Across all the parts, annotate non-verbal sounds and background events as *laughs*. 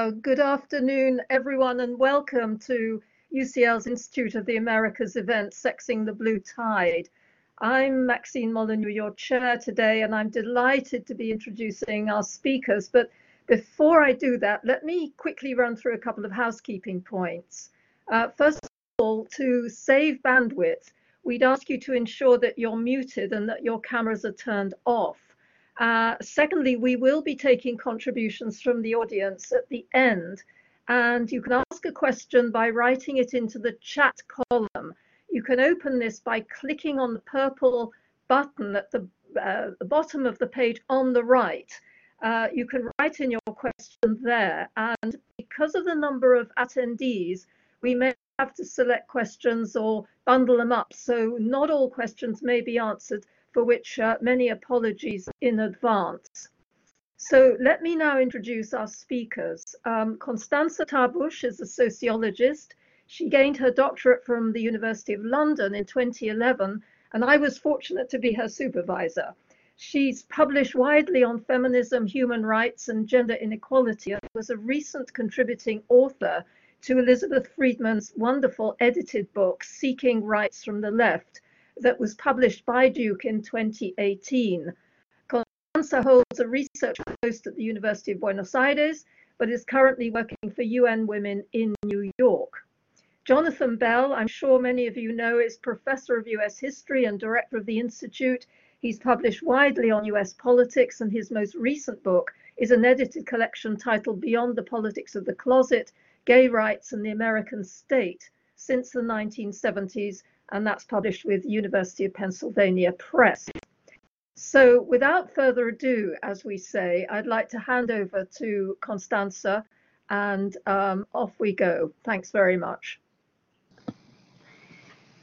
Uh, good afternoon, everyone, and welcome to UCL's Institute of the Americas event, Sexing the Blue Tide. I'm Maxine Molyneux, your chair today, and I'm delighted to be introducing our speakers. But before I do that, let me quickly run through a couple of housekeeping points. Uh, first of all, to save bandwidth, we'd ask you to ensure that you're muted and that your cameras are turned off. Uh, secondly, we will be taking contributions from the audience at the end, and you can ask a question by writing it into the chat column. You can open this by clicking on the purple button at the, uh, bottom of the page on the right. Uh, you can write in your question there, and because of the number of attendees, we may have to select questions or bundle them up, so not all questions may be answered for which uh, many apologies in advance. So let me now introduce our speakers. Um, Constanza Tabbush is a sociologist. She gained her doctorate from the University of London in 2011, and I was fortunate to be her supervisor. She's published widely on feminism, human rights, and gender inequality, and was a recent contributing author to Elizabeth Friedman's wonderful edited book, Seeking Rights from the Left, that was published by Duke in 2018. Constanza holds a research post at the University of Buenos Aires, but is currently working for UN Women in New York. Jonathan Bell, I'm sure many of you know, is professor of US history and director of the Institute. He's published widely on US politics, and his most recent book is an edited collection titled Beyond the Politics of the Closet Gay Rights and the American State since the 1970s and that's published with University of Pennsylvania Press. So without further ado, as we say, I'd like to hand over to Constanza and um, off we go. Thanks very much.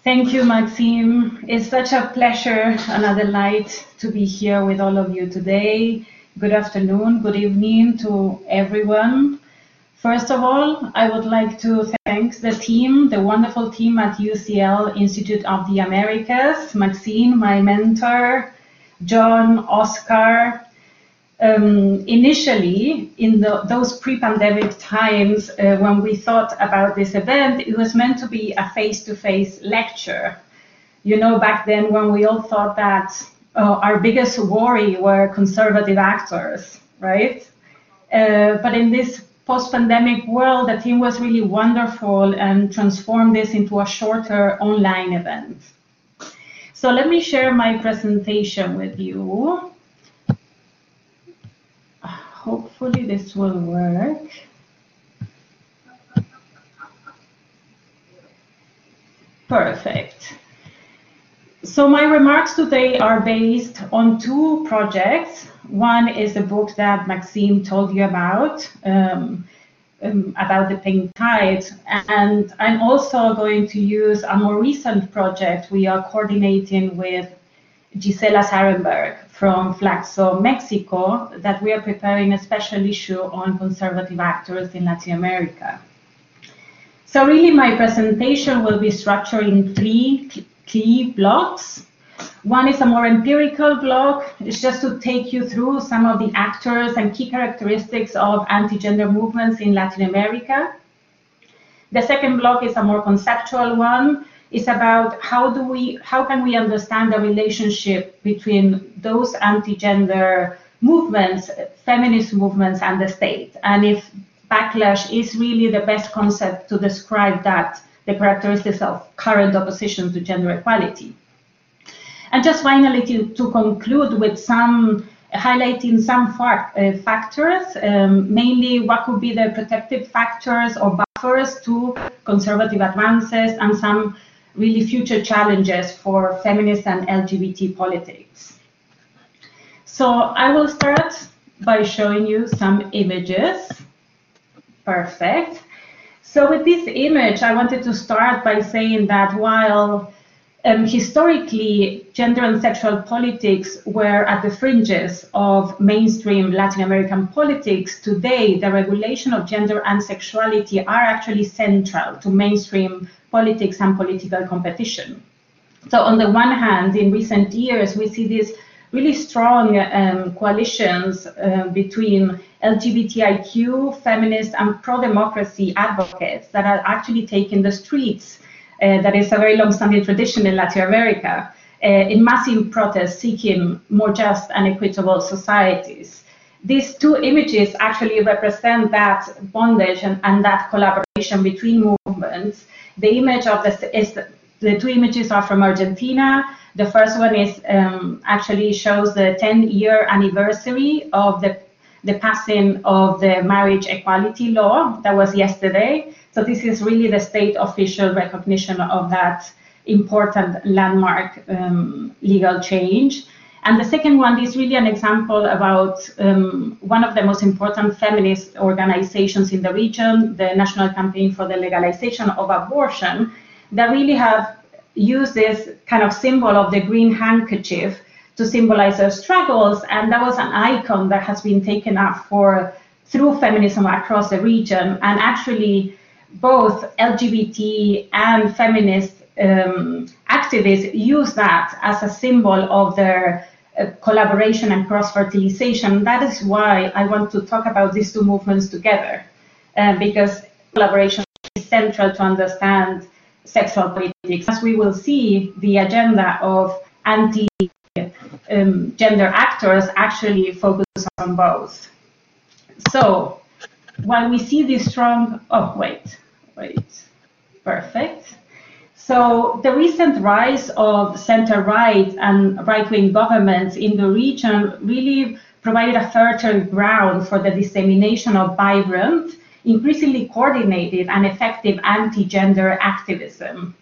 Thank you, Maxine. It's such a pleasure and a delight to be here with all of you today. Good afternoon, good evening to everyone. First of all, I would like to thank the team, the wonderful team at UCL Institute of the Americas, Maxine, my mentor, John, Oscar. Um, initially, in the, those pre-pandemic times, uh, when we thought about this event, it was meant to be a face-to-face lecture. You know, back then when we all thought that uh, our biggest worry were conservative actors, right? Uh, but in this post-pandemic world, the team was really wonderful and transformed this into a shorter online event. So let me share my presentation with you. Hopefully this will work. Perfect. So my remarks today are based on two projects one is a book that Maxine told you about, um, um, about the pink tide. And I'm also going to use a more recent project we are coordinating with Gisela Zaremberg from FLACSO, Mexico, that we are preparing a special issue on conservative actors in Latin America. So really my presentation will be structured in three key blocks. One is a more empirical block. It's just to take you through some of the actors and key characteristics of anti-gender movements in Latin America. The second block is a more conceptual one. It's about how do we, how can we understand the relationship between those anti-gender movements, feminist movements, and the state, and if backlash is really the best concept to describe that, the characteristics of current opposition to gender equality. And just finally, to, to conclude with some highlighting some uh, factors, um, mainly what could be the protective factors or buffers to conservative advances and some really future challenges for feminist and LGBT politics. So I will start by showing you some images. Perfect. So with this image, I wanted to start by saying that while um, historically, gender and sexual politics were at the fringes of mainstream Latin American politics. Today, the regulation of gender and sexuality are actually central to mainstream politics and political competition. So on the one hand, in recent years, we see this really strong um, coalitions uh, between LGBTIQ, feminist, and pro-democracy advocates that are actually taking the streets. Uh, that is a very long-standing tradition in Latin America, uh, in massive protests seeking more just and equitable societies. These two images actually represent that bondage and, and that collaboration between movements. The image of this is the two images are from Argentina. The first one is um, actually shows the 10 year anniversary of the the passing of the marriage equality law that was yesterday. So this is really the state official recognition of that important landmark um, legal change. And the second one is really an example about um, one of the most important feminist organizations in the region, the National Campaign for the Legalization of Abortion, that really have used this kind of symbol of the green handkerchief to symbolize their struggles. And that was an icon that has been taken up for through feminism across the region. And actually, both LGBT and feminist um, activists use that as a symbol of their uh, collaboration and cross fertilization. That is why I want to talk about these two movements together, uh, because collaboration is central to understand sexual politics. As we will see, the agenda of anti um, gender actors actually focus on both. So when we see this strong, oh, wait, wait, perfect. So the recent rise of center-right and right-wing governments in the region really provided a fertile ground for the dissemination of vibrant, increasingly coordinated and effective anti-gender activism.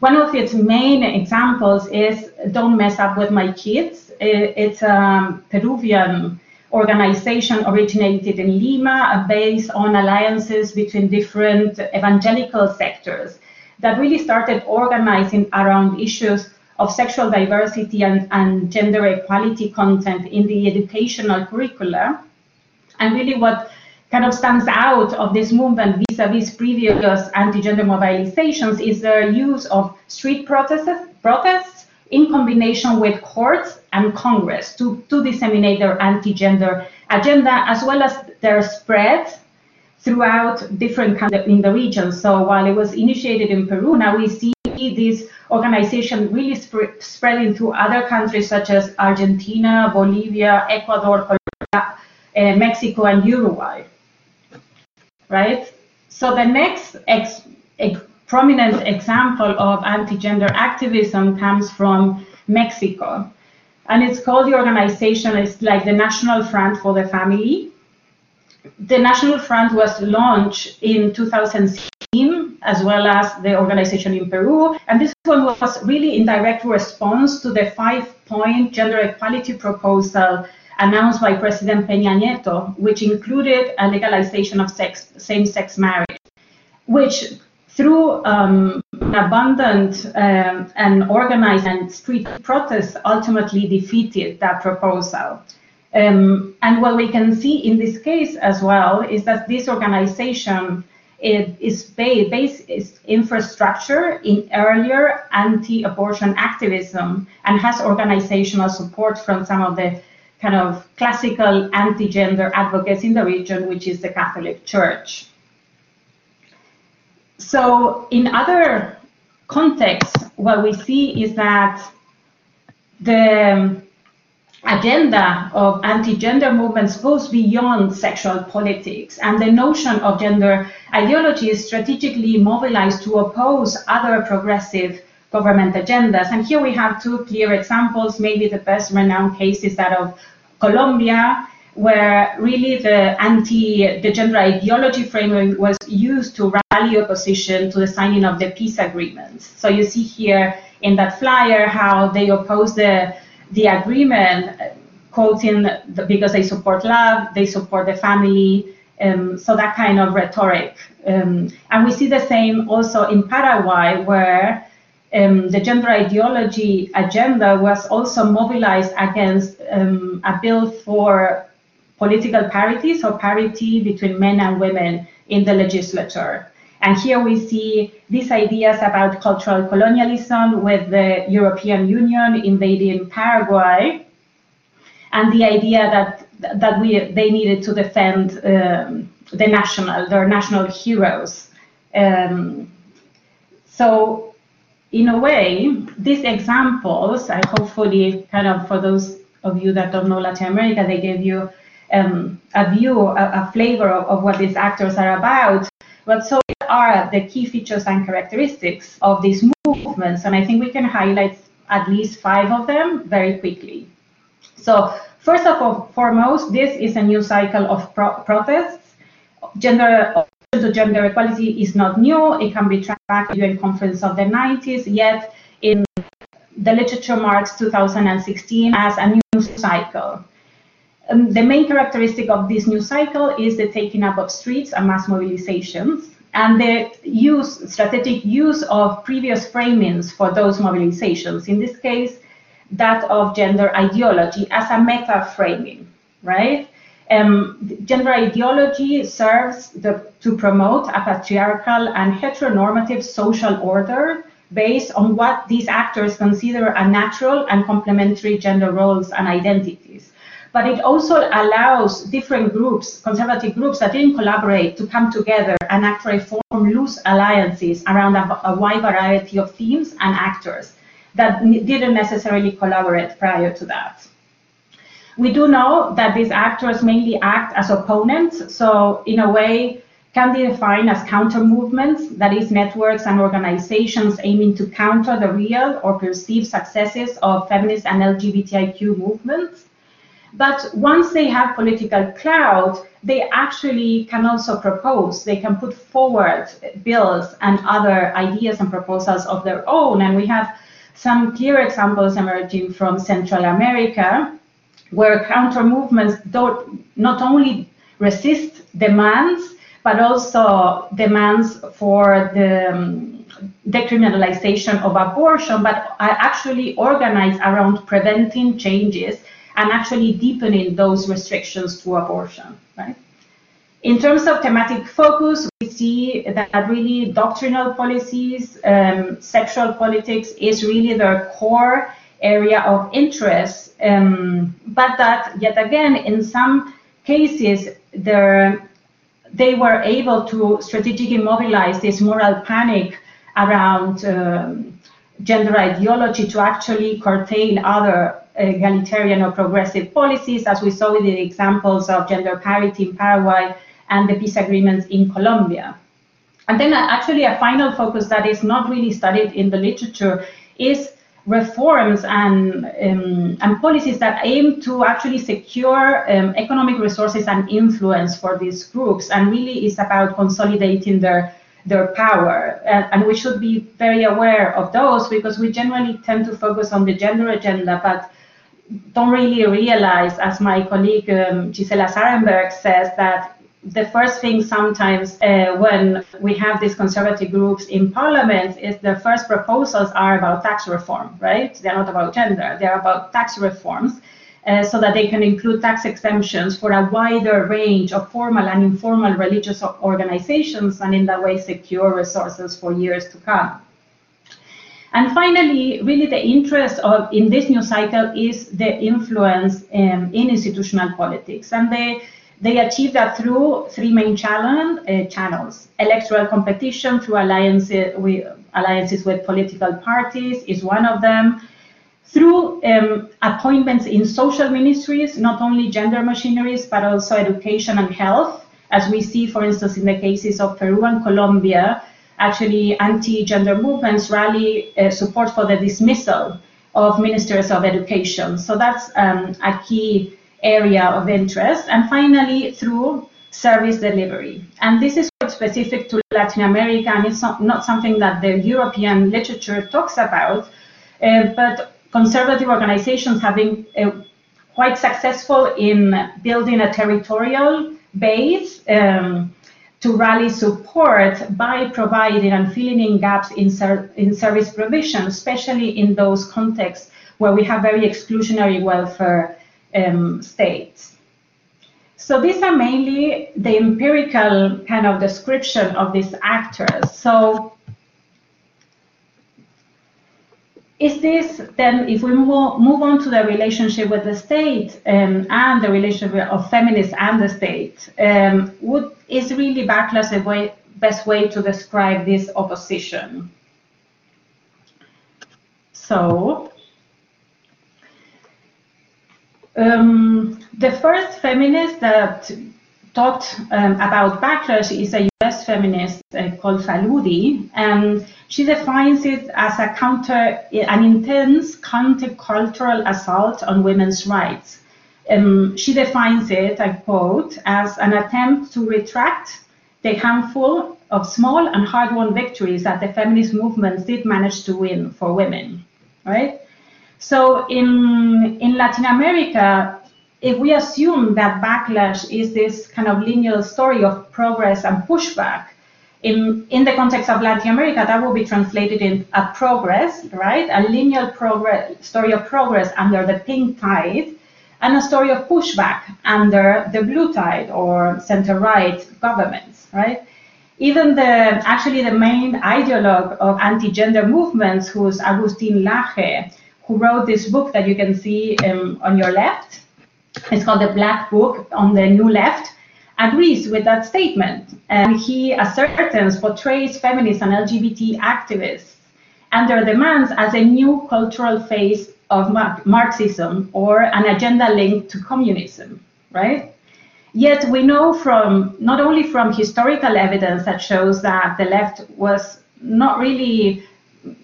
One of its main examples is Don't Mess Up With My Kids. Uh, it's a Peruvian organization originated in Lima based on alliances between different evangelical sectors that really started organizing around issues of sexual diversity and, and gender equality content in the educational curricula. And really what kind of stands out of this movement vis-a-vis previous anti-gender mobilizations is the use of street protests, protests in combination with courts and Congress to, to disseminate their anti-gender agenda, as well as their spread throughout different countries in the region. So while it was initiated in Peru, now we see this organization really sp spreading to other countries such as Argentina, Bolivia, Ecuador, Colombia, uh, Mexico, and Uruguay right? So the next ex ex prominent example of anti-gender activism comes from Mexico. And it's called the organization, it's like the National Front for the Family. The National Front was launched in 2016, as well as the organization in Peru. And this one was really in direct response to the five-point gender equality proposal announced by President Peña Nieto, which included a legalization of sex, same-sex marriage, which through um, abundant um, and organized and street protests ultimately defeated that proposal. Um, and what we can see in this case as well is that this organization it is based its infrastructure in earlier anti-abortion activism and has organizational support from some of the kind of classical anti-gender advocates in the region, which is the Catholic Church. So in other contexts, what we see is that the agenda of anti-gender movements goes beyond sexual politics and the notion of gender ideology is strategically mobilized to oppose other progressive government agendas. And here we have two clear examples. Maybe the best renowned case is that of Colombia, where really the anti the gender ideology framework was used to rally opposition to the signing of the peace agreements. So you see here in that flyer how they oppose the the agreement, quoting the, because they support love, they support the family, um, so that kind of rhetoric. Um, and we see the same also in Paraguay, where um, the gender ideology agenda was also mobilized against um, a bill for political parity, so parity between men and women in the legislature. And here we see these ideas about cultural colonialism with the European Union invading Paraguay and the idea that that we they needed to defend um, the national, their national heroes. Um, so in a way, these examples, I hopefully kind of for those of you that don't know Latin America, they gave you um, a view, a, a flavor of, of, what these actors are about. But so are the key features and characteristics of these movements, and I think we can highlight at least five of them very quickly. So first of all, foremost, this is a new cycle of pro protests. Gender to gender equality is not new. It can be tracked in the UN conference of the 90s, yet in the literature marks 2016 as a new cycle. Um, the main characteristic of this new cycle is the taking up of streets and mass mobilizations and the use, strategic use of previous framings for those mobilizations. In this case, that of gender ideology as a meta framing, right? Um, gender ideology serves the, to promote a patriarchal and heteronormative social order based on what these actors consider a natural and complementary gender roles and identities. But it also allows different groups, conservative groups that didn't collaborate, to come together and actually form loose alliances around a, a wide variety of themes and actors that didn't necessarily collaborate prior to that. We do know that these actors mainly act as opponents, so in a way can be defined as counter movements, that is, networks and organizations aiming to counter the real or perceived successes of feminist and LGBTIQ movements. But once they have political clout, they actually can also propose, they can put forward bills and other ideas and proposals of their own. And we have some clear examples emerging from Central America, where counter movements don't not only resist demands, but also demands for the um, decriminalization of abortion, but are actually organized around preventing changes and actually deepening those restrictions to abortion, right? In terms of thematic focus, we see that really doctrinal policies, um, sexual politics is really their core area of interest, um, but that yet again, in some cases, they were able to strategically mobilize this moral panic around um, gender ideology to actually curtail other egalitarian or progressive policies, as we saw with the examples of gender parity in Paraguay and the peace agreements in Colombia. And then uh, actually a final focus that is not really studied in the literature is reforms and, um, and policies that aim to actually secure um, economic resources and influence for these groups and really is about consolidating their their power. And, and we should be very aware of those because we generally tend to focus on the gender agenda but don't really realize, as my colleague um, Gisela Zaremberg says, that the first thing sometimes uh, when we have these conservative groups in parliament is the first proposals are about tax reform, right? They're not about gender, they're about tax reforms. Uh, so that they can include tax exemptions for a wider range of formal and informal religious organizations and in that way secure resources for years to come. And finally, really the interest of in this new cycle is the influence um, in institutional politics. And they, they achieve that through three main channel, uh, channels. Electoral competition through alliances with, alliances with political parties is one of them. Through um, appointments in social ministries, not only gender machineries, but also education and health, as we see, for instance, in the cases of Peru and Colombia, actually anti-gender movements rally uh, support for the dismissal of ministers of education. So that's um, a key area of interest. And finally, through service delivery. And this is quite specific to Latin America, and it's not, something that the European literature talks about, uh, but conservative organizations have been uh, quite successful in building a territorial base um, to rally support by providing and filling in gaps in, ser in service provision, especially in those contexts where we have very exclusionary welfare um, states. So these are mainly the empirical kind of description of these actors. So is this then, if we move, on to the relationship with the state um, and the relationship of feminists and the state, um, would, is really backlash the way, best way to describe this opposition? So, um, the first feminist that talked um, about backlash is a US feminist uh, called Faludi, and she defines it as a counter, an intense countercultural assault on women's rights. Um, she defines it, I quote, as an attempt to retract the handful of small and hard-won victories that the feminist movements did manage to win for women, right? So in, in Latin America, if we assume that backlash is this kind of linear story of progress and pushback, in, in the context of Latin America, that will be translated in a progress, right? A linear progress, story of progress under the pink tide, and a story of pushback under the blue tide or center-right governments, right? Even the actually the main ideologue of anti-gender movements, who's Agustin Laje, who wrote this book that you can see um, on your left, it's called the Black Book on the New Left, agrees with that statement. And he ascertains, portrays feminists and LGBT activists and their demands as a new cultural phase of Marxism or an agenda linked to communism, right? Yet we know from not only from historical evidence that shows that the left was not really,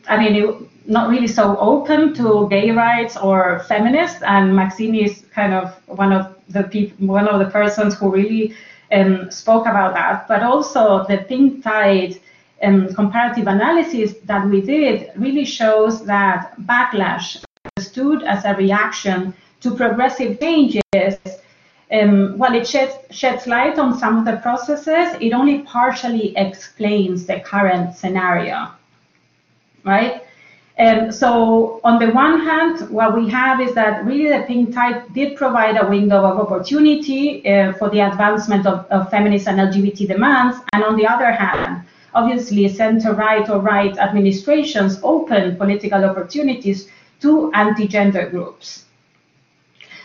I mean, not really so open to gay rights or feminists, and Maxine is kind of one of the people, one of the persons who really um, spoke about that. But also the pink tide um, comparative analysis that we did really shows that backlash understood as a reaction to progressive changes. Um, while it sheds, sheds light on some of the processes, it only partially explains the current scenario, right? Um, so on the one hand, what we have is that really the pink tide did provide a window of opportunity uh, for the advancement of, of, feminist and LGBT demands. And on the other hand, obviously center-right or right administrations open political opportunities to anti-gender groups.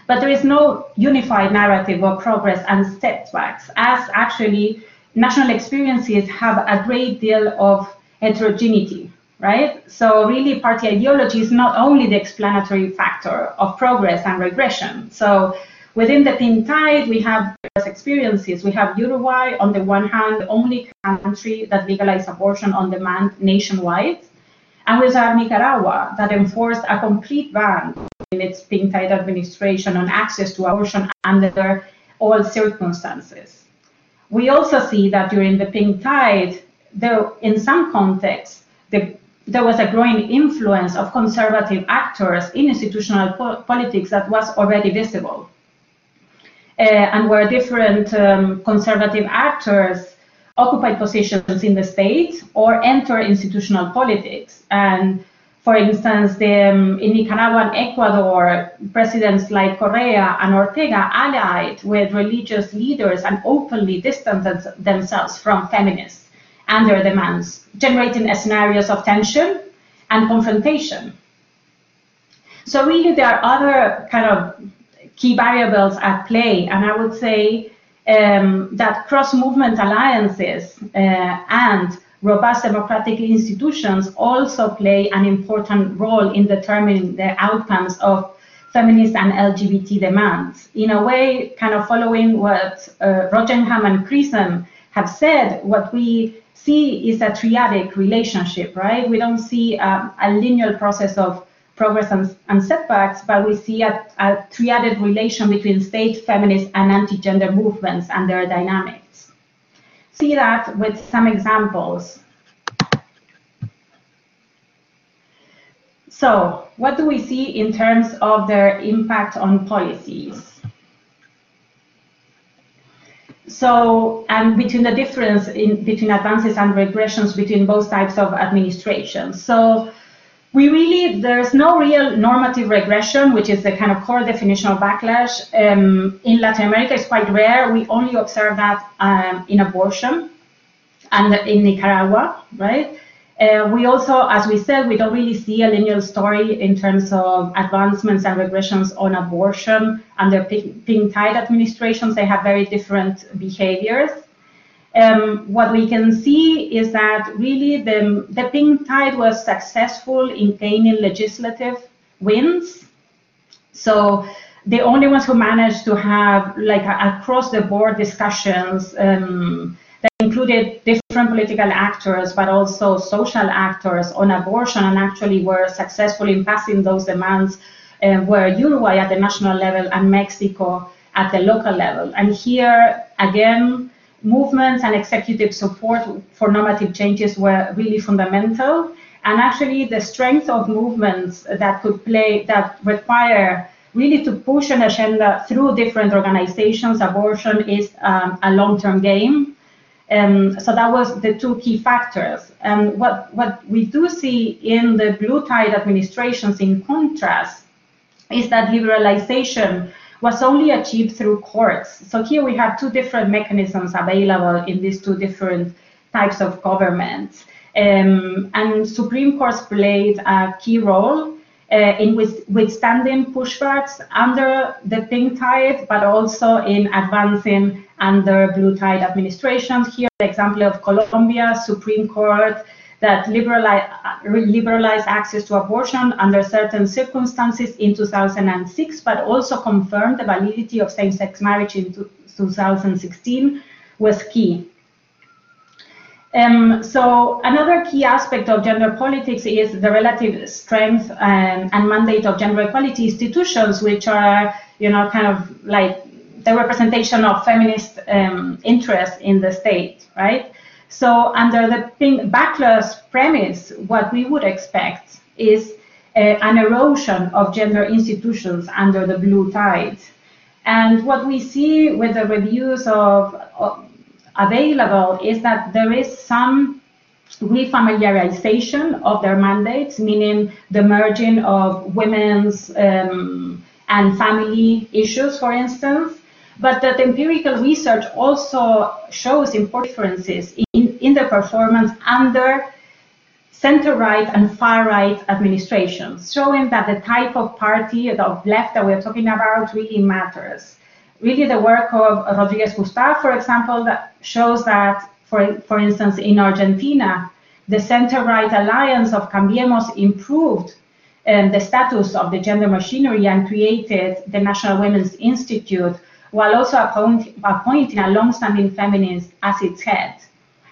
But there is no unified narrative of progress and setbacks, as actually national experiences have a great deal of heterogeneity right? So really party ideology is not only the explanatory factor of progress and regression. So within the pink tide, we have experiences. We have Uruguay, on the one hand, the only country that legalized abortion on demand nationwide. And we have Nicaragua that enforced a complete ban in its pink tide administration on access to abortion under all circumstances. We also see that during the pink tide, though in some contexts, the there was a growing influence of conservative actors in institutional po politics that was already visible. Uh, and where different um, conservative actors occupied positions in the state or enter institutional politics. And for instance, the, um, in Nicaragua and Ecuador, presidents like Correa and Ortega allied with religious leaders and openly distanced themselves from feminists and their demands, generating scenarios of tension and confrontation. So really there are other kind of key variables at play, and I would say um, that cross-movement alliances uh, and robust democratic institutions also play an important role in determining the outcomes of feminist and LGBT demands. In a way, kind of following what uh, and Chrism have said, what we see is a triadic relationship, right? We don't see a linear process of progress and, and setbacks, but we see a, a triadic relation between state, feminist, and anti-gender movements and their dynamics. See that with some examples. So, what do we see in terms of their impact on policies? So, and between the difference in between advances and regressions between both types of administration. So, we really, there's no real normative regression, which is the kind of core definition of backlash. Um, in Latin America, it's quite rare. We only observe that um, in abortion and in Nicaragua, right? Uh, we also, as we said, we don't really see a linear story in terms of advancements and regressions on abortion under pink tide administrations. They have very different behaviors. Um, what we can see is that really the, the pink tide was successful in gaining legislative wins. So the only ones who managed to have like across the board discussions um, included different political actors, but also social actors on abortion, and actually were successful in passing those demands uh, were Uruguay at the national level and Mexico at the local level. And here, again, movements and executive support for normative changes were really fundamental. And actually, the strength of movements that could play, that require really to push an agenda through different organizations, abortion is um, a long-term game. Um, so that was the two key factors. And what, what we do see in the blue tide administrations in contrast is that liberalization was only achieved through courts. So here we have two different mechanisms available in these two different types of governments. Um, and Supreme Courts played a key role uh, in withstanding pushbacks under the pink tide, but also in advancing under blue tide administrations. Here, the example of Colombia, Supreme Court that liberalized, liberalize access to abortion under certain circumstances in 2006, but also confirmed the validity of same-sex marriage in 2016 was key. Um, so another key aspect of gender politics is the relative strength and, and, mandate of gender equality institutions, which are, you know, kind of like the representation of feminist um, interests in the state, right? So under the backlash premise, what we would expect is uh, an erosion of gender institutions under the blue tide. And what we see with the reviews of, of available is that there is some refamiliarization of their mandates, meaning the merging of women's um, and family issues, for instance, but that empirical research also shows important differences in, in the performance under center-right and far-right administrations, showing that the type of party of left that we're talking about really matters. Really, the work of Rodriguez Gustá, for example, that shows that, for, for instance, in Argentina, the center-right alliance of Cambiemos improved um, the status of the gender machinery and created the National Women's Institute, while also appoint, appointing a long-standing feminist as its head.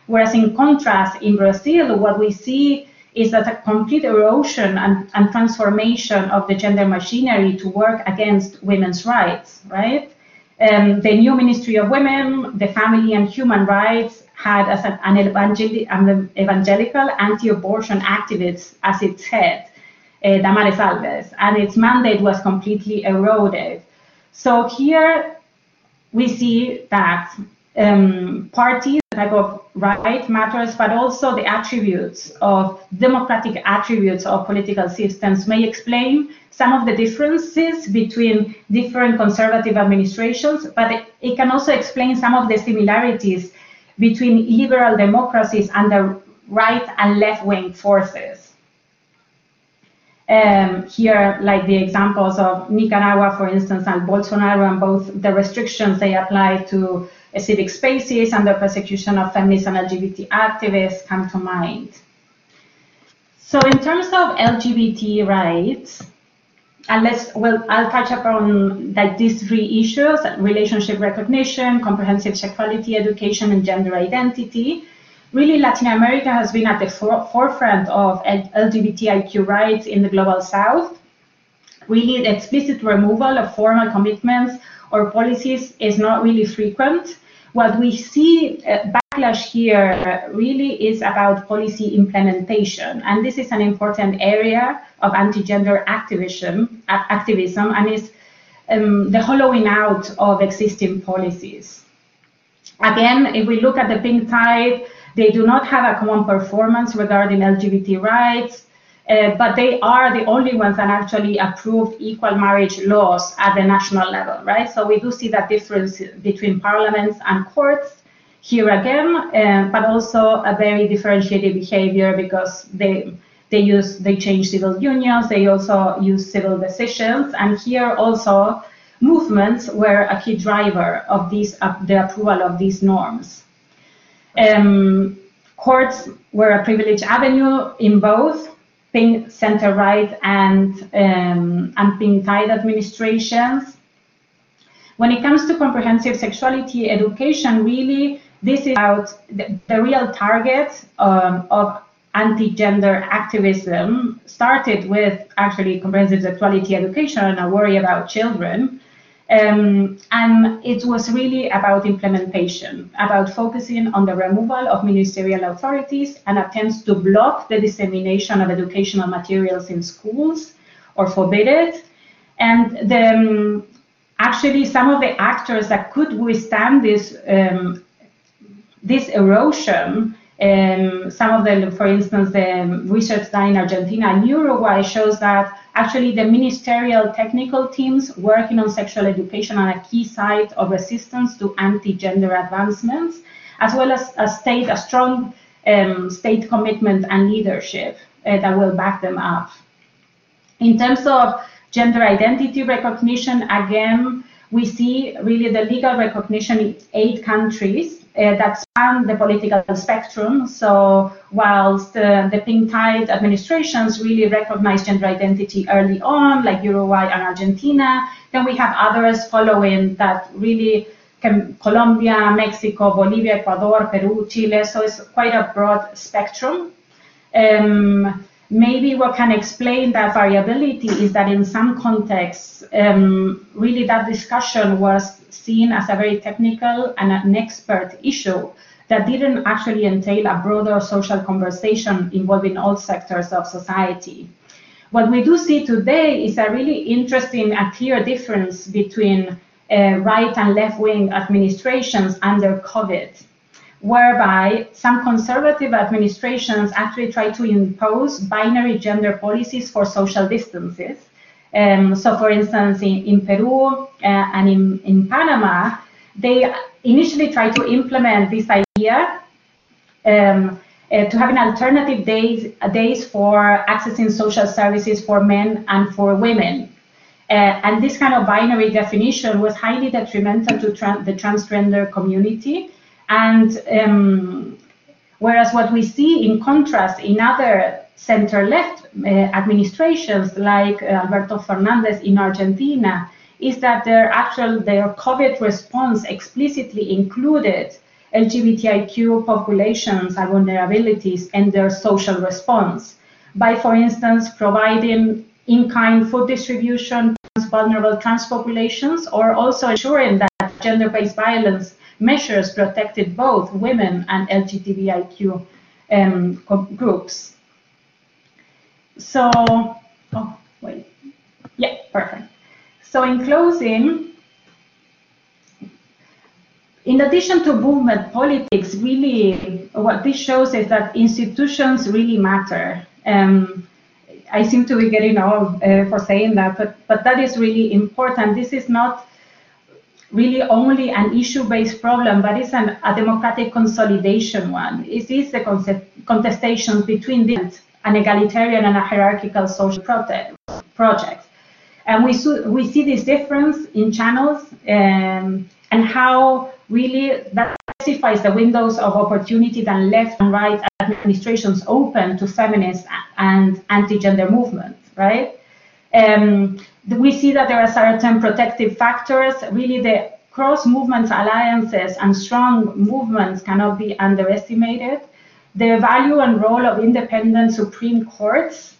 Whereas in contrast, in Brazil, what we see is that a complete erosion and, and transformation of the gender machinery to work against women's rights, right? Um, the new Ministry of Women, the Family and Human Rights had as an, an, evangel an evangelical anti-abortion activist as its head, uh, Damares Alves, and its mandate was completely eroded. So here we see that um, parties, type of right matters, but also the attributes of democratic attributes of political systems may explain some of the differences between different conservative administrations, but it, can also explain some of the similarities between liberal democracies and the right and left-wing forces. Um, here, like the examples of Nicaragua, for instance, and Bolsonaro, and both the restrictions they apply to civic spaces and the persecution of feminist and LGBT activists come to mind. So in terms of LGBT rights, and let's, well, I'll touch upon like these three issues, relationship recognition, comprehensive sexuality education, and gender identity really Latin America has been at the for forefront of LGBTIQ rights in the global south. Really, the explicit removal of formal commitments or policies is not really frequent. What we see uh, backlash here uh, really is about policy implementation, and this is an important area of anti-gender activism, activism, and is um, the hollowing out of existing policies. Again, if we look at the pink tide, they do not have a common performance regarding LGBT rights, uh, but they are the only ones that actually approved equal marriage laws at the national level, right? So we do see that difference between parliaments and courts. here again, uh, but also a very differentiated behavior because they they use they change civil unions, they also use civil decisions, and here also movements were a key driver of these uh, the approval of these norms. Um, courts were a privileged avenue in both center right and um, and pink tide administrations. When it comes to comprehensive sexuality education, really this is about the, the real target um, of anti-gender activism started with actually comprehensive sexuality education and a worry about children. Um, and it was really about implementation, about focusing on the removal of ministerial authorities and attempts to block the dissemination of educational materials in schools or forbid it. And the, um, actually, some of the actors that could withstand this um, this erosion um, some of the, for instance, the research done in Argentina and Uruguay shows that actually the ministerial technical teams working on sexual education are a key site of resistance to anti-gender advancements, as well as a state, a strong um, state commitment and leadership uh, that will back them up. In terms of gender identity recognition, again, we see really the legal recognition in eight countries uh, that span the political spectrum. So whilst uh, the pink tide administrations really recognize gender identity early on, like Uruguay and Argentina, then we have others following that really can, Colombia, Mexico, Bolivia, Ecuador, Peru, Chile. So it's quite a broad spectrum. Um, maybe what can explain that variability is that in some contexts, um, really that discussion was seen as a very technical and an expert issue that didn't actually entail a broader social conversation involving all sectors of society. What we do see today is a really interesting and clear difference between uh, right and left wing administrations under COVID whereby some conservative administrations actually try to impose binary gender policies for social distances. Um, so, for instance, in, in Peru uh, and in, in Panama, they initially tried to implement this idea um, uh, to having alternative days, days for accessing social services for men and for women. Uh, and this kind of binary definition was highly detrimental to the transgender community and um, whereas what we see in contrast in other center-left uh, administrations like uh, Alberto Fernandez in Argentina is that their actual their COVID response explicitly included LGBTIQ populations and vulnerabilities in their social response. By, for instance, providing in-kind food distribution to vulnerable trans populations or also ensuring that gender-based violence measures protected both women and LGBTIQ um, groups. So, oh, wait. Yeah, perfect. So in closing, in addition to movement politics, really what this shows is that institutions really matter. Um, I seem to be getting old uh, for saying that, but, but that is really important. This is not really only an issue-based problem, but it's an, a democratic consolidation one. It is the contestation between an egalitarian and a hierarchical social project, project. And we, we see this difference in channels um, and how really that specifies the windows of opportunity that left and right administrations open to feminist and anti-gender movements, right? Um, we see that there are certain protective factors. Really, the cross movement alliances and strong movements cannot be underestimated. The value and role of independent Supreme Courts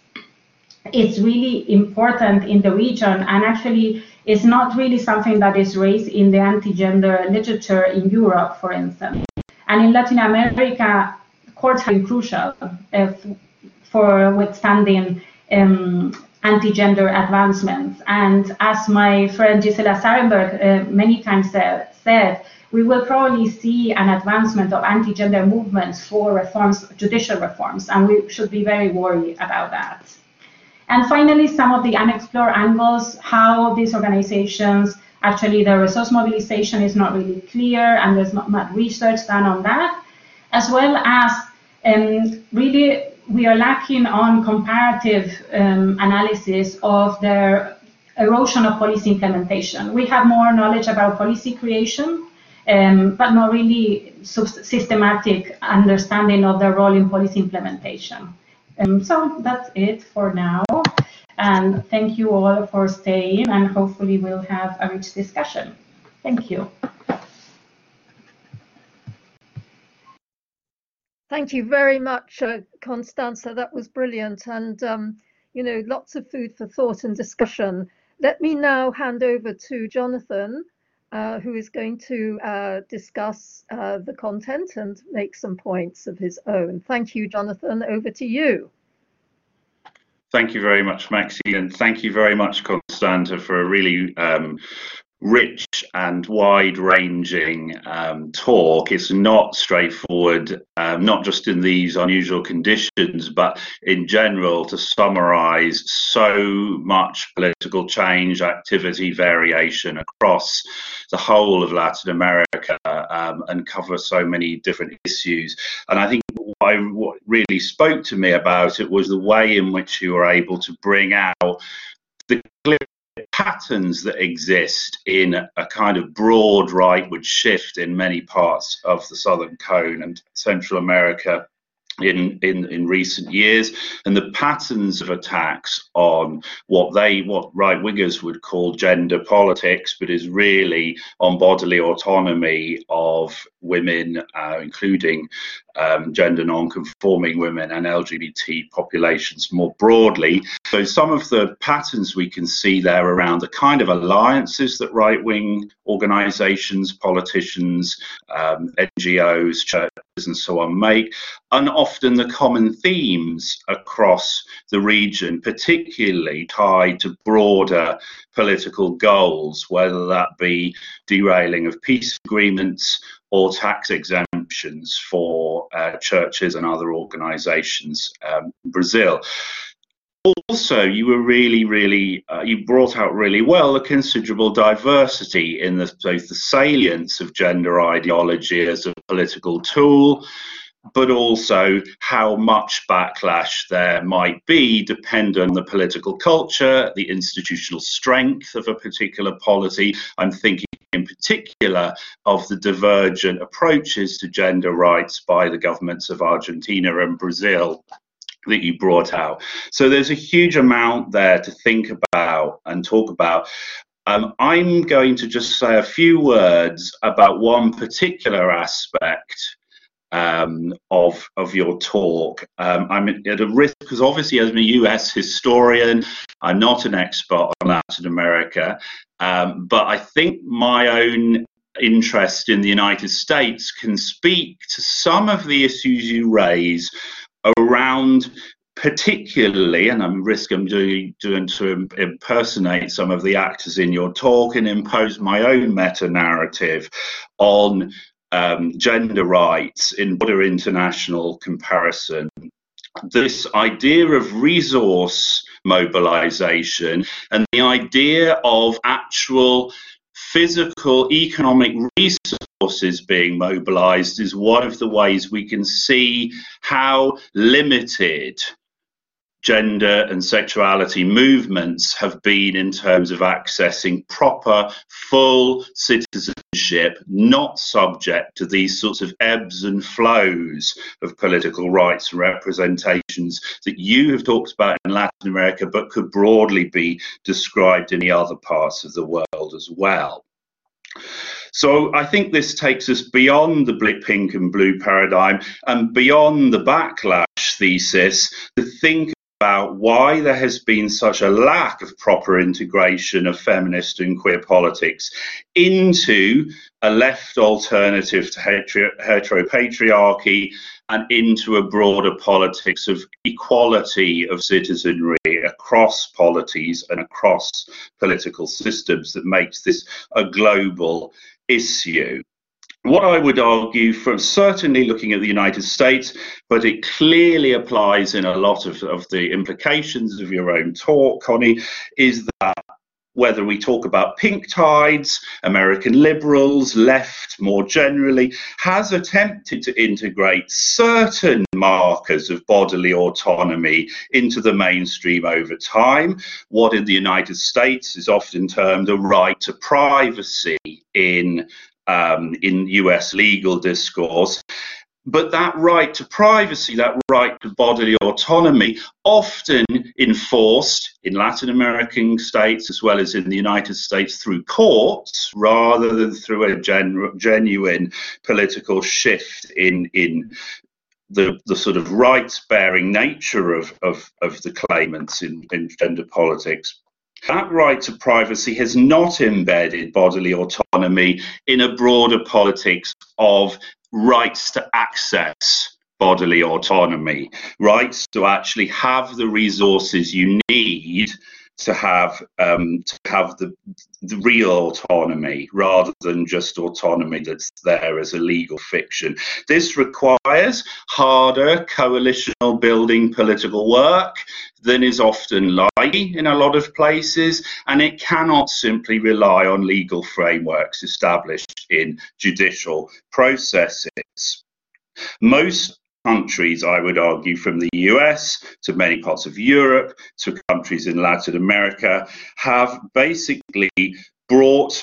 is really important in the region and actually is not really something that is raised in the anti-gender literature in Europe, for instance. And in Latin America, courts have been crucial uh, for withstanding um, anti-gender advancements. And as my friend Gisela Zaremberg uh, many times uh, said, we will probably see an advancement of anti-gender movements for reforms, judicial reforms, and we should be very worried about that. And finally, some of the unexplored angles, how these organizations actually the resource mobilization is not really clear and there's not much research done on that, as well as um, really we are lacking on comparative um, analysis of the erosion of policy implementation. We have more knowledge about policy creation, um, but not really systematic understanding of their role in policy implementation. Um, so that's it for now. And thank you all for staying and hopefully we'll have a rich discussion. Thank you. Thank you very much, uh, Constanza. That was brilliant. And, um, you know, lots of food for thought and discussion. Let me now hand over to Jonathan, uh, who is going to uh, discuss uh, the content and make some points of his own. Thank you, Jonathan. Over to you. Thank you very much, Maxine, and thank you very much, Constanza, for a really um, rich and wide ranging um, talk. It's not straightforward, um, not just in these unusual conditions, but in general to summarize so much political change, activity, variation across the whole of Latin America um, and cover so many different issues. And I think what, I, what really spoke to me about it was the way in which you were able to bring out the clear patterns that exist in a kind of broad rightward shift in many parts of the southern cone and Central America in, in, in recent years and the patterns of attacks on what they what right wingers would call gender politics but is really on bodily autonomy of women uh, including um, gender non-conforming women and LGBT populations more broadly. So some of the patterns we can see there around the kind of alliances that right-wing organisations, politicians, um, NGOs, churches, and so on make, and often the common themes across the region, particularly tied to broader political goals, whether that be derailing of peace agreements or tax exemptions for uh, churches and other organizations um, in Brazil. Also, you were really, really, uh, you brought out really well the considerable diversity in the, both the salience of gender ideology as a political tool, but also how much backlash there might be dependent on the political culture, the institutional strength of a particular polity. I'm thinking in particular of the divergent approaches to gender rights by the governments of Argentina and Brazil that you brought out. So there's a huge amount there to think about and talk about. Um, I'm going to just say a few words about one particular aspect um, of of your talk. Um, I'm at a risk because obviously, as a US historian, I'm not an expert on Latin America, um, but I think my own interest in the United States can speak to some of the issues you raise around particularly, and I'm risk I'm doing, doing to impersonate some of the actors in your talk and impose my own meta narrative on um, gender rights in broader international comparison. This idea of resource mobilization and the idea of actual physical economic resources being mobilized is one of the ways we can see how limited gender and sexuality movements have been in terms of accessing proper, full citizenship, not subject to these sorts of ebbs and flows of political rights and representations that you have talked about in Latin America, but could broadly be described in the other parts of the world as well. So I think this takes us beyond the blip pink and blue paradigm and beyond the backlash thesis to think about why there has been such a lack of proper integration of feminist and queer politics into a left alternative to heteropatriarchy and into a broader politics of equality of citizenry across polities and across political systems that makes this a global issue. What I would argue from certainly looking at the United States, but it clearly applies in a lot of, of the implications of your own talk, Connie, is that whether we talk about pink tides, American liberals, left more generally, has attempted to integrate certain markers of bodily autonomy into the mainstream over time. What in the United States is often termed a right to privacy in um, in US legal discourse but that right to privacy, that right to bodily autonomy, often enforced in Latin American states as well as in the United States through courts rather than through a genu genuine political shift in, in the, the sort of rights bearing nature of, of, of the claimants in, in gender politics. That right to privacy has not embedded bodily autonomy in a broader politics of rights to access bodily autonomy, rights to actually have the resources you need to have um, to have the, the real autonomy rather than just autonomy that's there as a legal fiction. This requires harder coalitional building political work than is often likely in a lot of places, and it cannot simply rely on legal frameworks established in judicial processes. Most countries, I would argue, from the US to many parts of Europe to countries in Latin America, have basically brought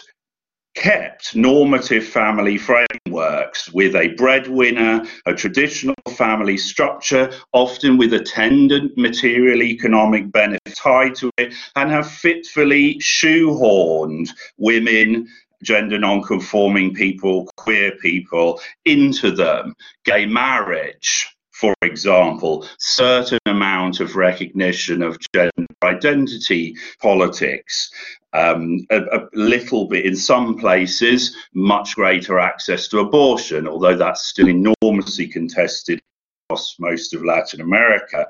kept normative family frameworks with a breadwinner, a traditional family structure, often with attendant material economic benefit tied to it, and have fitfully shoehorned women gender non-conforming people, queer people into them. Gay marriage, for example, certain amount of recognition of gender identity politics, um, a, a, little bit in some places, much greater access to abortion, although that's still enormously contested across most of Latin America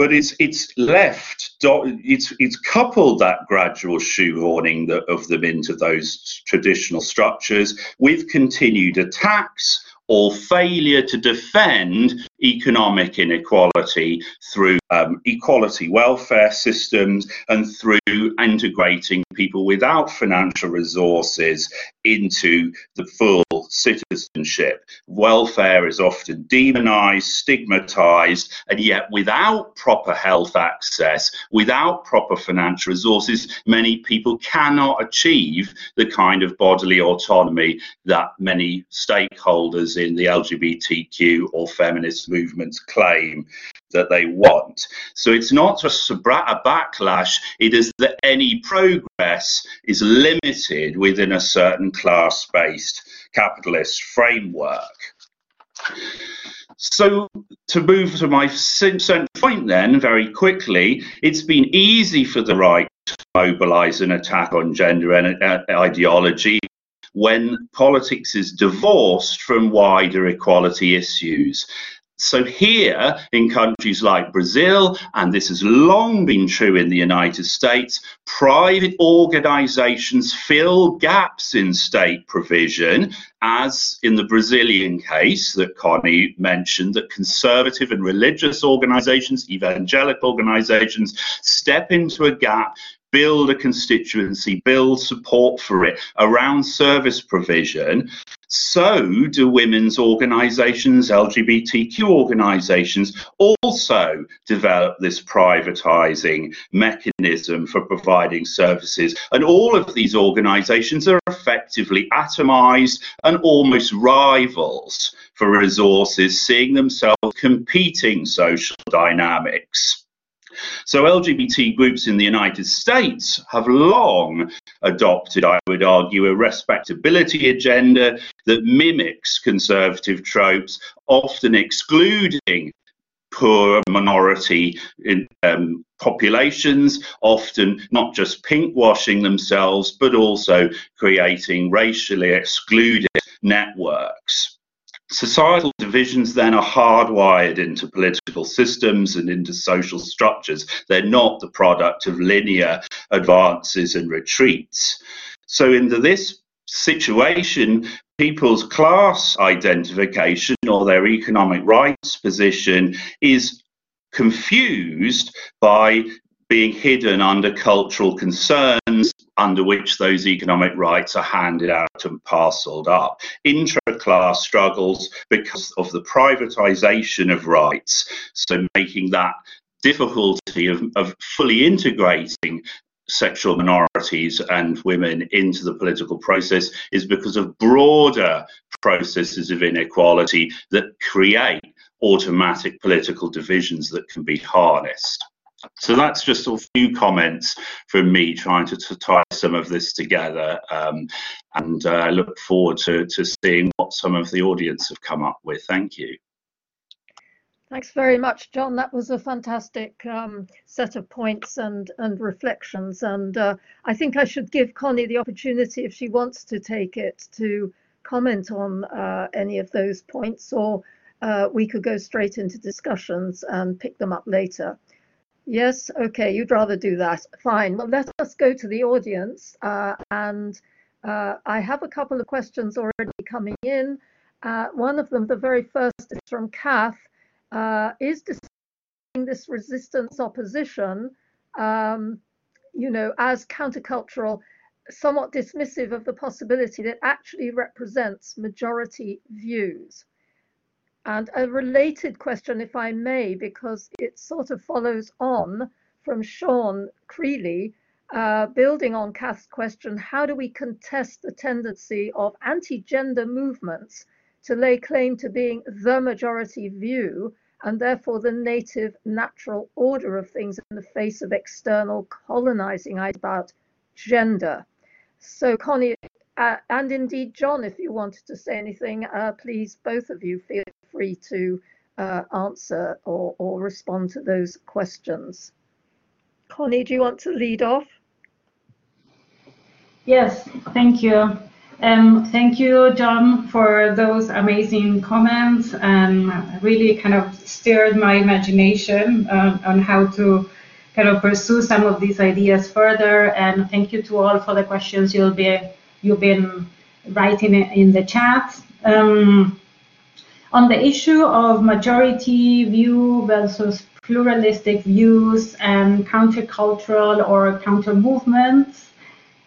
but it's it's left it's it's coupled that gradual shoehorning of them into those traditional structures with continued attacks or failure to defend economic inequality through um, equality welfare systems and through integrating people without financial resources into the full citizenship. Welfare is often demonized, stigmatized, and yet without proper health access, without proper financial resources, many people cannot achieve the kind of bodily autonomy that many stakeholders in the LGBTQ or feminist movements claim that they want. So it's not just a, backlash, it is that any progress is limited within a certain class based capitalist framework. So, to move to my central point, then, very quickly, it's been easy for the right to mobilize an attack on gender uh, ideology when politics is divorced from wider equality issues. So, here in countries like Brazil, and this has long been true in the United States, private organizations fill gaps in state provision, as in the Brazilian case that Connie mentioned, that conservative and religious organizations, evangelical organizations, step into a gap build a constituency, build support for it around service provision. So do women's organisations, LGBTQ organisations also develop this privatising mechanism for providing services. And all of these organisations are effectively atomised and almost rivals for resources, seeing themselves competing social dynamics. So LGBT groups in the United States have long adopted, I would argue, a respectability agenda that mimics conservative tropes, often excluding poor minority in, um, populations, often not just pinkwashing themselves, but also creating racially excluded networks. Societal divisions then are hardwired into political systems and into social structures. They're not the product of linear advances and retreats. So, into this situation, people's class identification or their economic rights position is confused by being hidden under cultural concerns under which those economic rights are handed out and parceled up. Intra-class struggles because of the privatization of rights, so making that difficulty of, of fully integrating sexual minorities and women into the political process is because of broader processes of inequality that create automatic political divisions that can be harnessed. So that's just a few comments from me trying to, to tie some of this together um, and I uh, look forward to, to seeing what some of the audience have come up with. Thank you. Thanks very much, John. That was a fantastic um, set of points and, and reflections. And uh, I think I should give Connie the opportunity, if she wants to take it, to comment on uh, any of those points, or uh, we could go straight into discussions and pick them up later. Yes, okay, you'd rather do that. Fine. Well, let us go to the audience. Uh, and uh, I have a couple of questions already coming in. Uh, one of them, the very first, is from Kath uh, is this resistance opposition, um, you know, as countercultural, somewhat dismissive of the possibility that actually represents majority views. And a related question, if I may, because it sort of follows on from Sean Creeley, uh, building on Kath's question, how do we contest the tendency of anti-gender movements to lay claim to being the majority view and therefore the native natural order of things in the face of external colonizing about gender. So Connie, uh, and indeed John, if you wanted to say anything, uh, please, both of you feel free to uh, answer or, or respond to those questions. Connie, do you want to lead off? Yes, thank you. Um, thank you, John, for those amazing comments and really kind of stirred my imagination uh, on how to kind of pursue some of these ideas further. And thank you to all for the questions you'll be you've been writing in the chat. Um, on the issue of majority view versus pluralistic views and countercultural or counter movements,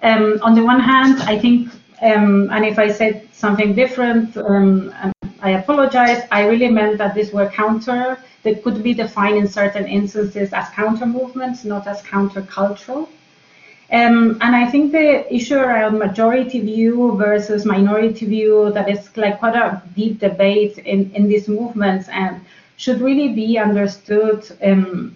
um, on the one hand, I think um, and if I said something different, um, I apologize. I really meant that these were counter, they could be defined in certain instances as counter movements, not as countercultural. Um, and I think the issue around majority view versus minority view, that is like quite a deep debate in, in these movements and should really be understood um,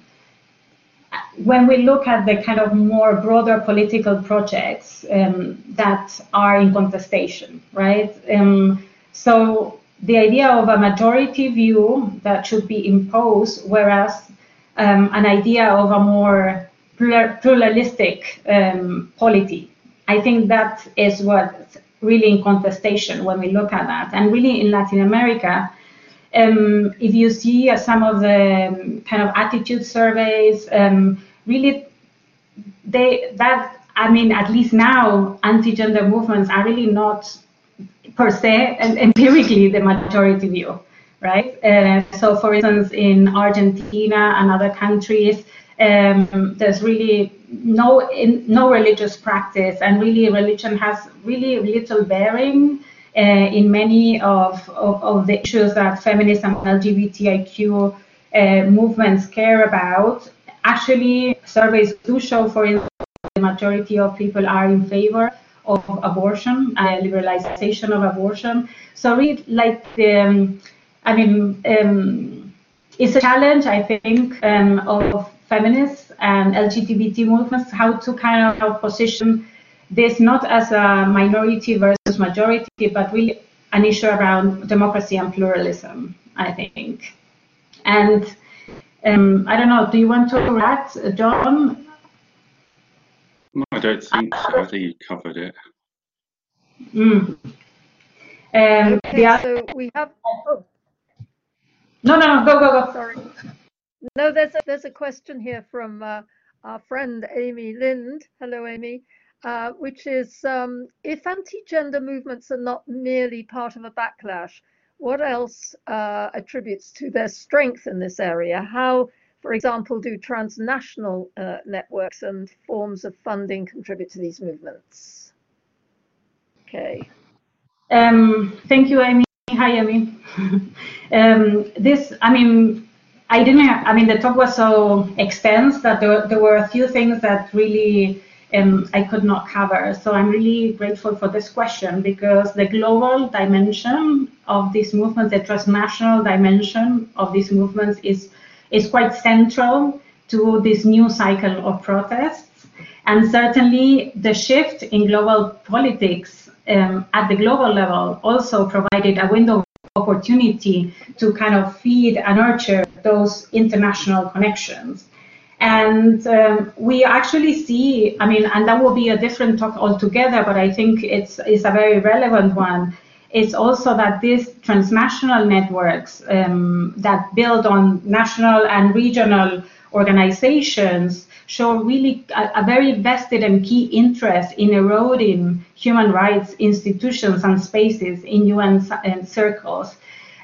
when we look at the kind of more broader political projects um, that are in contestation, right? Um, so the idea of a majority view that should be imposed, whereas um, an idea of a more pluralistic um, polity, I think that is what really in contestation when we look at that. And really in Latin America, um, if you see uh, some of the um, kind of attitude surveys, um, really, they that I mean, at least now, anti-gender movements are really not per se and empirically the majority view, right? Uh, so, for instance, in Argentina and other countries, um, there's really no in, no religious practice, and really religion has really little bearing uh, in many of, of, of, the issues that feminist and LGBTIQ uh, movements care about. Actually, surveys do show, for instance, the majority of people are in favor of abortion and liberalization of abortion. So, really, like the, um, I mean, um, it's a challenge, I think, um, of feminists and LGBT movements how to kind of position this not as a minority versus majority, but really an issue around democracy and pluralism, I think. And um, I don't know, do you want to add, John? No, I don't think so. I think you covered it. Mm. Um, okay, other... so we have. Oh. No, no, no, go, go, go. Sorry. No, there's a, there's a question here from uh, our friend Amy Lind. Hello, Amy. Uh, which is um, if anti-gender movements are not merely part of a backlash, what else uh, attributes to their strength in this area? How, For example, do transnational uh, networks and forms of funding contribute to these movements? Okay. Um, thank you, Amy. Hi, Amy. *laughs* um, this, I mean, I didn't. I mean, the talk was so extensive that there, there were a few things that really um, I could not cover. So I'm really grateful for this question because the global dimension of these movements, the transnational dimension of these movements, is is quite central to this new cycle of protests. And certainly, the shift in global politics um, at the global level also provided a window opportunity to kind of feed and nurture those international connections. And um, we actually see, I mean, and that will be a different talk altogether, but I think it's, it's a very relevant one. It's also that these transnational networks um, that build on national and regional organizations show really a, a, very vested and key interest in eroding human rights institutions and spaces in UN circles.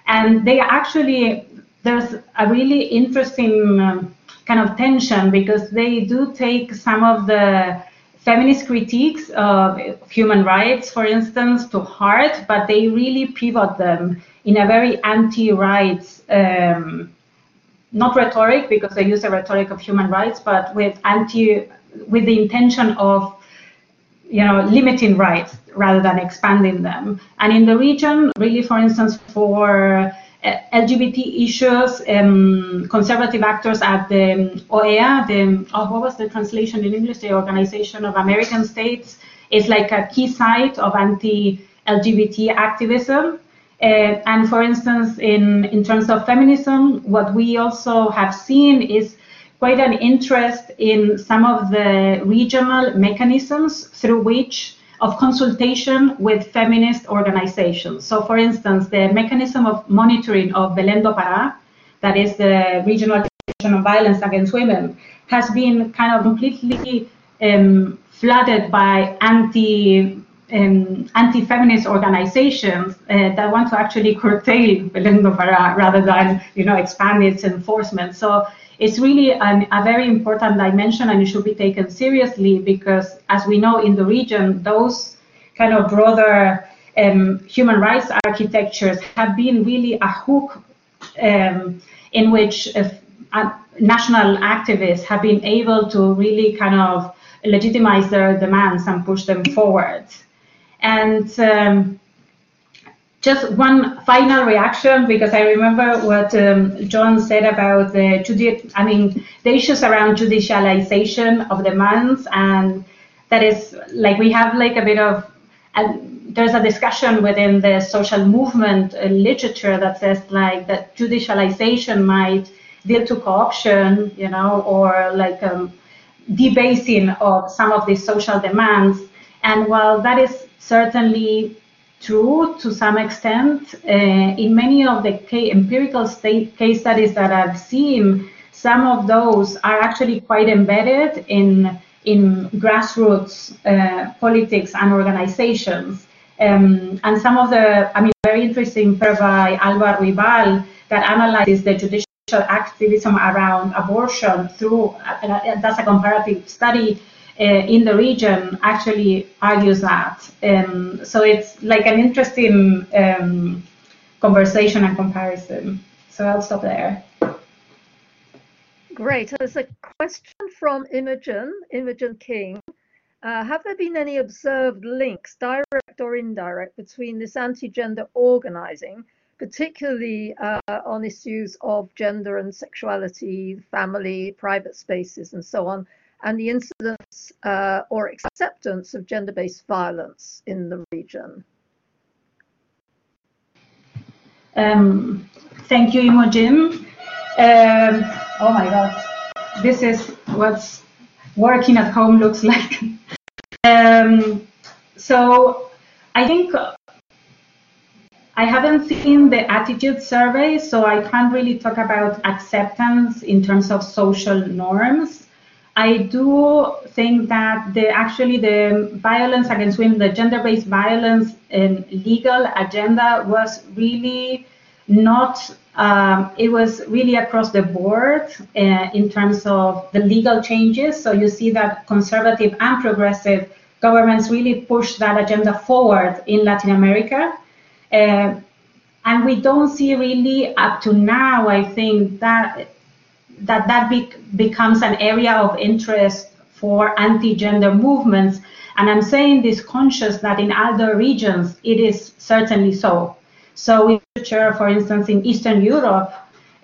And they actually, there's a really interesting um, kind of tension because they do take some of the feminist critiques of human rights, for instance, to heart, but they really pivot them in a very anti-rights um, not rhetoric because they use the rhetoric of human rights, but with anti, with the intention of, you know, limiting rights rather than expanding them. And in the region, really, for instance, for uh, LGBT issues, um, conservative actors at the OEA, the oh, what was the translation in English? The Organization of American States is like a key site of anti-LGBT activism. Uh, and for instance, in, in terms of feminism, what we also have seen is quite an interest in some of the regional mechanisms through which of consultation with feminist organizations. So for instance, the mechanism of monitoring of Belém do Pará, that is the regional of violence against women, has been kind of completely um, flooded by anti um, anti-feminist organizations uh, that want to actually curtail Belém do Pará rather than you know expand its enforcement. So it's really an, a very important dimension and it should be taken seriously because as we know in the region, those kind of broader um, human rights architectures have been really a hook um, in which uh, national activists have been able to really kind of legitimize their demands and push them forward. And um, just one final reaction, because I remember what um, John said about the judi- I mean, the issues around judicialization of demands, and that is like we have like a bit of, there's a discussion within the social movement uh, literature that says like that judicialization might lead to co-option, you know, or like um, debasing of some of these social demands. And while that is certainly true to some extent. Uh, in many of the empirical case studies that I've seen, some of those are actually quite embedded in in grassroots uh, politics and organizations. Um, and some of the, I mean, very interesting paper by Alba Ruibal that analyzes the judicial activism around abortion through, uh, that's a comparative study uh, in the region actually argues that. Um, so it's like an interesting um, conversation and comparison. So I'll stop there. Great. There's a question from Imogen, Imogen King. Uh, have there been any observed links, direct or indirect, between this anti-gender organizing, particularly uh, on issues of gender and sexuality, family, private spaces, and so on, and the incidence uh, or acceptance of gender-based violence in the region? Um, thank you, Imogen. Um, oh my God, this is what working at home looks *laughs* like. um, so I think I haven't seen the attitude survey, so I can't really talk about acceptance in terms of social norms. I do think that the actually the violence against women, the gender-based violence and legal agenda was really not um, it was really across the board uh, in terms of the legal changes. So you see that conservative and progressive governments really pushed that agenda forward in Latin America. Uh, and we don't see really up to now, I think, that that, that be, becomes an area of interest for anti-gender movements. And I'm saying this conscious that in other regions, it is certainly so. So in future, for instance, in Eastern Europe,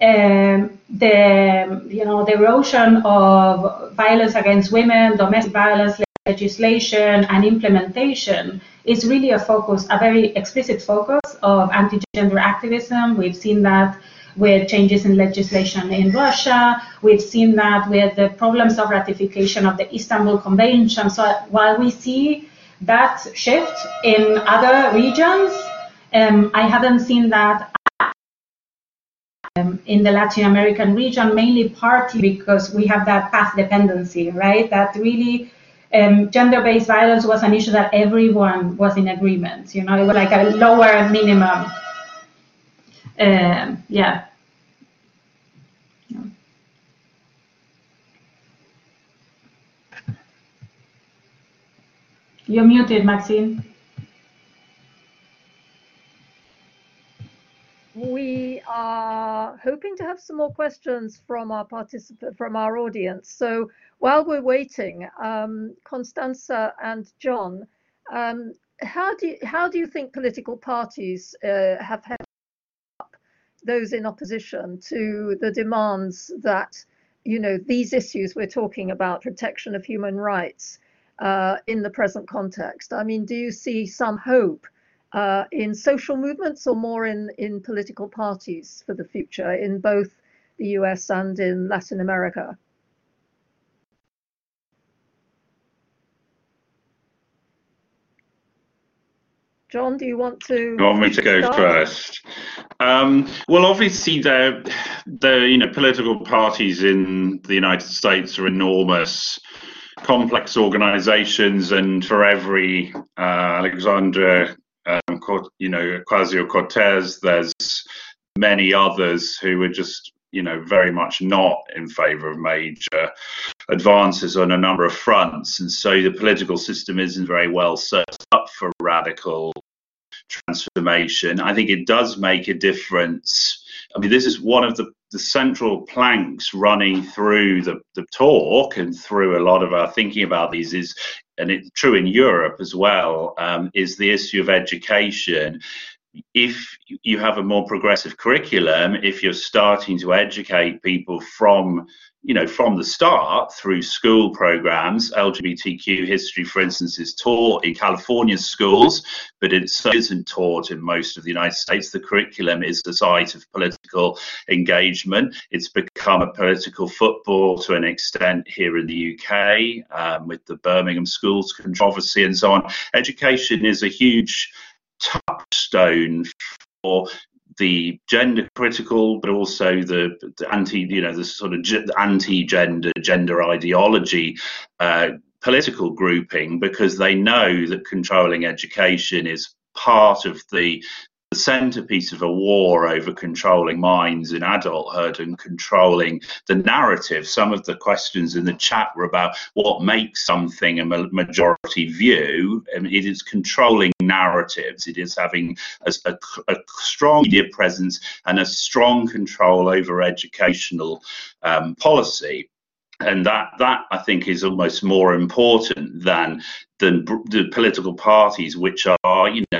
um, the you know the erosion of violence against women, domestic violence legislation, and implementation is really a focus, a very explicit focus of anti-gender activism. We've seen that with changes in legislation in Russia. We've seen that with the problems of ratification of the Istanbul Convention. So while we see that shift in other regions, um, I haven't seen that um, in the Latin American region, mainly partly because we have that path dependency, right? That really um, gender-based violence was an issue that everyone was in agreement. You know, it was like a lower minimum. Um, yeah. You're muted, Maxine. we are hoping to have some more questions from our participant from our audience. So while we're waiting, um, Constanza and John, um, how do you, how do you think political parties uh, have held up those in opposition to the demands that you know these issues we're talking about, protection of human rights, uh, in the present context? I mean, do you see some hope? uh, in social movements or more in, in political parties for the future in both the US and in Latin America? John, do you want to? You want me to go start? first? Um, well, obviously, the the you know political parties in the United States are enormous, complex organisations, and for every uh, Alexandra um, you know, Ocasio Cortez. There's many others who are just, you know, very much not in favour of major advances on a number of fronts. And so the political system isn't very well set up for radical transformation. I think it does make a difference. I mean, this is one of the, the central planks running through the, the talk and through a lot of our thinking about these is and it's true in Europe as well, um, is the issue of education. If you have a more progressive curriculum, if you're starting to educate people from you know, from the start through school programs. LGBTQ history, for instance, is taught in California schools, but it isn't taught in most of the United States. The curriculum is the site of political engagement. It's become a political football to an extent here in the UK um, with the Birmingham schools controversy and so on. Education is a huge touchstone for the gender critical, but also the, the anti, you know, the sort of anti-gender, gender ideology uh, political grouping because they know that controlling education is part of the the centerpiece of a war over controlling minds in adulthood and controlling the narrative. Some of the questions in the chat were about what makes something a majority view. and it is controlling narratives. It is having a, a, a, strong media presence and a strong control over educational um, policy and that that I think is almost more important than than the political parties, which are you know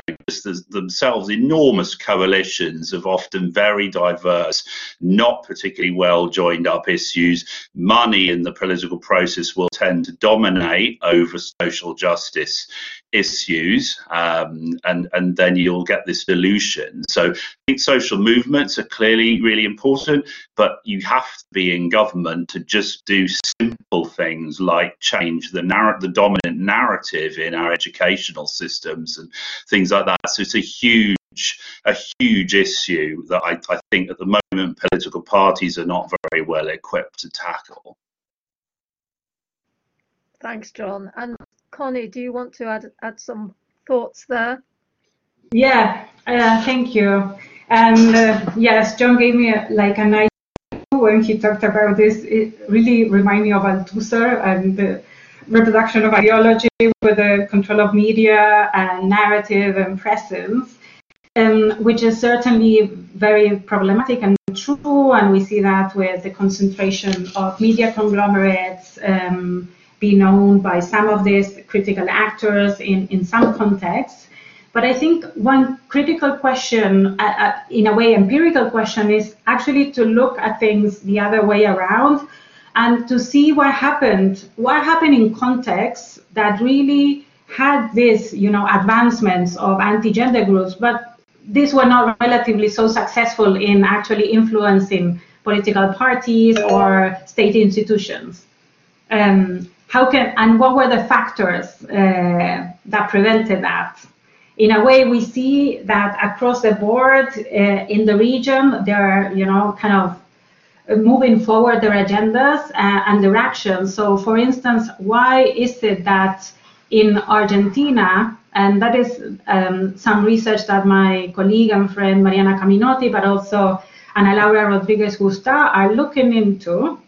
themselves enormous coalitions of often very diverse, not particularly well joined up issues. Money in the political process will tend to dominate over social justice issues, um, and and then you'll get this dilution. So I think social movements are clearly really important, but you have to be in government to just do simple things like change the narr- the dominant narrative in our educational systems and things like that. So it's a huge a huge issue that I, I think at the moment political parties are not very well equipped to tackle. Thanks, John. And Connie, do you want to add, add some thoughts there? Yeah, uh, thank you. And uh, yes, John gave me a, like a nice when he talked about this. It really reminded me of Althusser and the reproduction of ideology with the control of media and narrative and presence, um, which is certainly very problematic and true. And we see that with the concentration of media conglomerates um, being known by some of these critical actors in, in some contexts. But I think one critical question, uh, uh, in a way empirical question, is actually to look at things the other way around and to see what happened, what happened in contexts that really had this, you know, advancements of anti-gender groups, but these were not relatively so successful in actually influencing political parties or state institutions. Um, how can and what were the factors uh, that prevented that? In a way, we see that across the board uh, in the region, there are, you know, kind of moving forward their agendas uh, and their actions. So, for instance, why is it that in Argentina, and that is um, some research that my colleague and friend Mariana Caminotti, but also Ana Laura Rodriguez Gustá are looking into,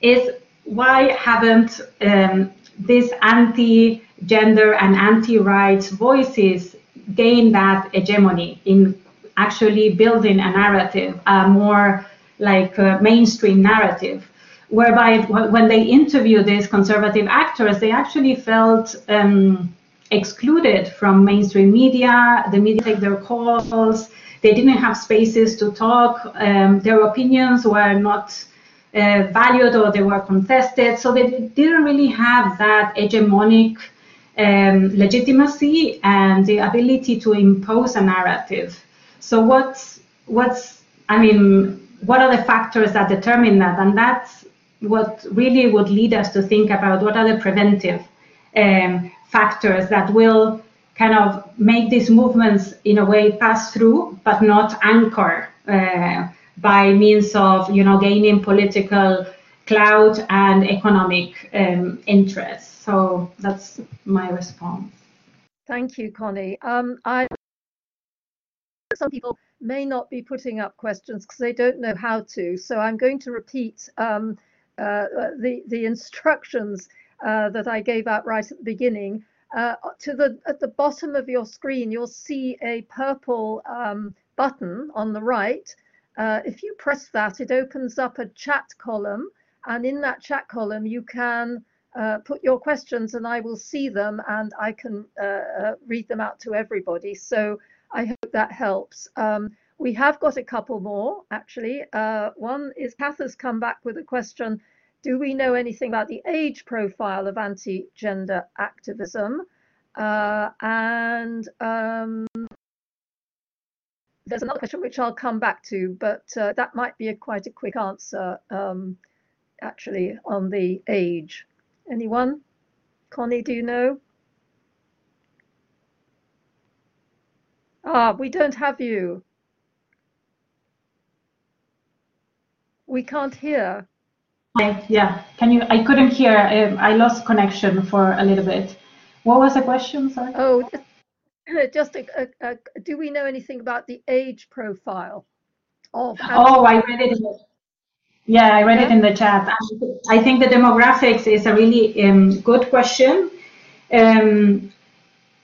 is why haven't um, these anti-gender and anti-rights voices gained that hegemony in actually building a narrative, a more like uh, mainstream narrative, whereby when they interview these conservative actors, they actually felt um, excluded from mainstream media. The media take their calls. They didn't have spaces to talk. Um, their opinions were not uh, valued or they were contested. So they didn't really have that hegemonic um, legitimacy and the ability to impose a narrative. So what's what's I mean what are the factors that determine that? And that's what really would lead us to think about what are the preventive um, factors that will kind of make these movements in a way pass through, but not anchor uh, by means of you know gaining political clout and economic um, interests. So that's my response. Thank you, Connie. Um, I some people may not be putting up questions because they don't know how to. So I'm going to repeat um, uh, the, the instructions uh, that I gave out right at the beginning. Uh, to the at the bottom of your screen, you'll see a purple um, button on the right. Uh, if you press that, it opens up a chat column, and in that chat column, you can uh, put your questions, and I will see them, and I can uh, read them out to everybody. So I hope that helps. Um, we have got a couple more, actually. Uh, one is Kath has come back with a question. Do we know anything about the age profile of anti-gender activism? Uh, and um, there's another question which I'll come back to, but uh, that might be a quite a quick answer, um, actually, on the age. Anyone? Connie, do you know? Ah, we don't have you. We can't hear. Hi, yeah. Can you? I couldn't hear. Um, I lost connection for a little bit. What was the question? Sorry. Oh, just a, a, a, do we know anything about the age profile of? Oh, I read it. yeah, I read yeah. it in the chat. I think the demographics is a really um, good question. Um,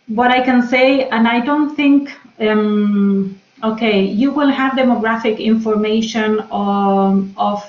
what I can say, and I don't think, um, okay, you will have demographic information on, of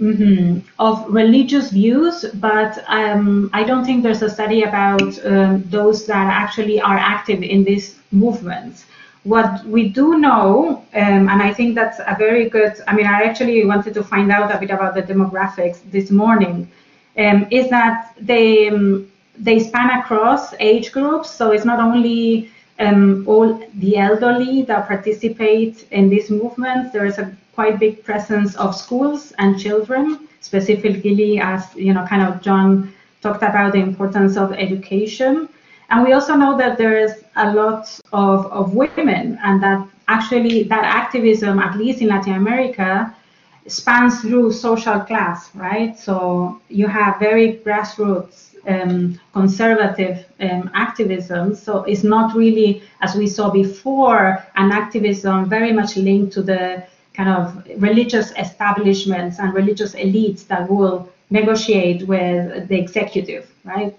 mm -hmm, of religious views, but um, I don't think there's a study about um, those that actually are active in these movements. What we do know, um, and I think that's a very good, I mean, I actually wanted to find out a bit about the demographics this morning, um, is that they um, they span across age groups, so it's not only um, all the elderly that participate in these movements. There is a quite big presence of schools and children, specifically as you know, kind of John talked about the importance of education. And we also know that there is a lot of, of women, and that actually that activism, at least in Latin America, spans through social class, right? So you have very grassroots um, conservative um, activism. So it's not really, as we saw before, an activism very much linked to the kind of religious establishments and religious elites that will negotiate with the executive, right?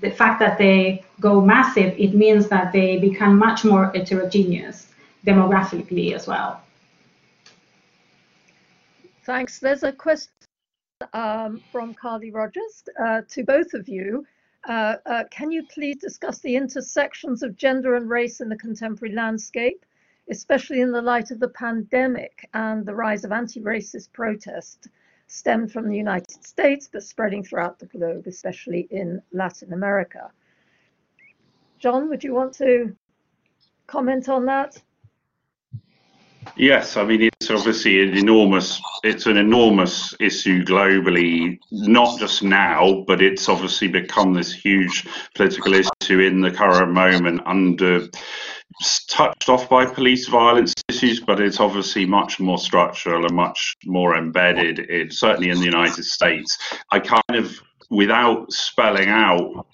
The fact that they go massive, it means that they become much more heterogeneous demographically as well. Thanks. There's a question um, from Carly Rogers uh, to both of you. Uh, uh, can you please discuss the intersections of gender and race in the contemporary landscape, especially in the light of the pandemic and the rise of anti-racist protest stemmed from the United States, but spreading throughout the globe, especially in Latin America? John, would you want to comment on that? Yes, I mean it's obviously an enormous it's an enormous issue globally, not just now, but it's obviously become this huge political issue in the current moment under touched off by police violence issues, but it's obviously much more structural and much more embedded in certainly in the United States. I kind of without spelling out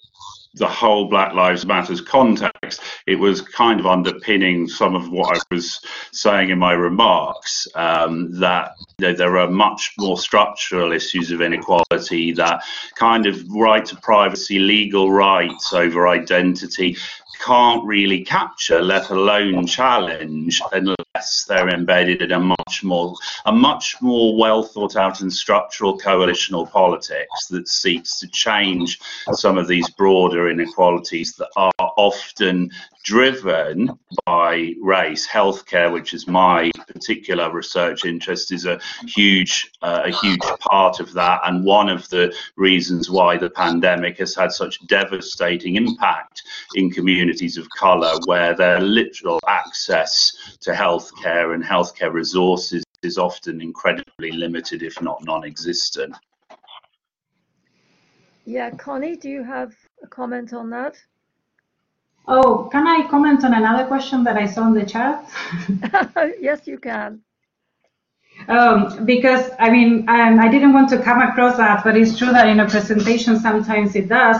the whole Black Lives Matters context, it was kind of underpinning some of what I was saying in my remarks um, that there are much more structural issues of inequality that kind of right to privacy, legal rights over identity can't really capture, let alone challenge, unless they're embedded in a much more a much more well thought out and structural coalitional politics that seeks to change some of these broader inequalities that are often driven by race. Healthcare, which is my particular research interest, is a huge, uh, a huge part of that, and one of the reasons why the pandemic has had such devastating impact in communities of colour, where their literal access to healthcare and healthcare resources is often incredibly limited, if not non-existent. Yeah, Connie, do you have a comment on that? Oh, can I comment on another question that I saw in the chat? *laughs* yes, you can. Um, because I mean, um, I didn't want to come across that, but it's true that in a presentation sometimes it does.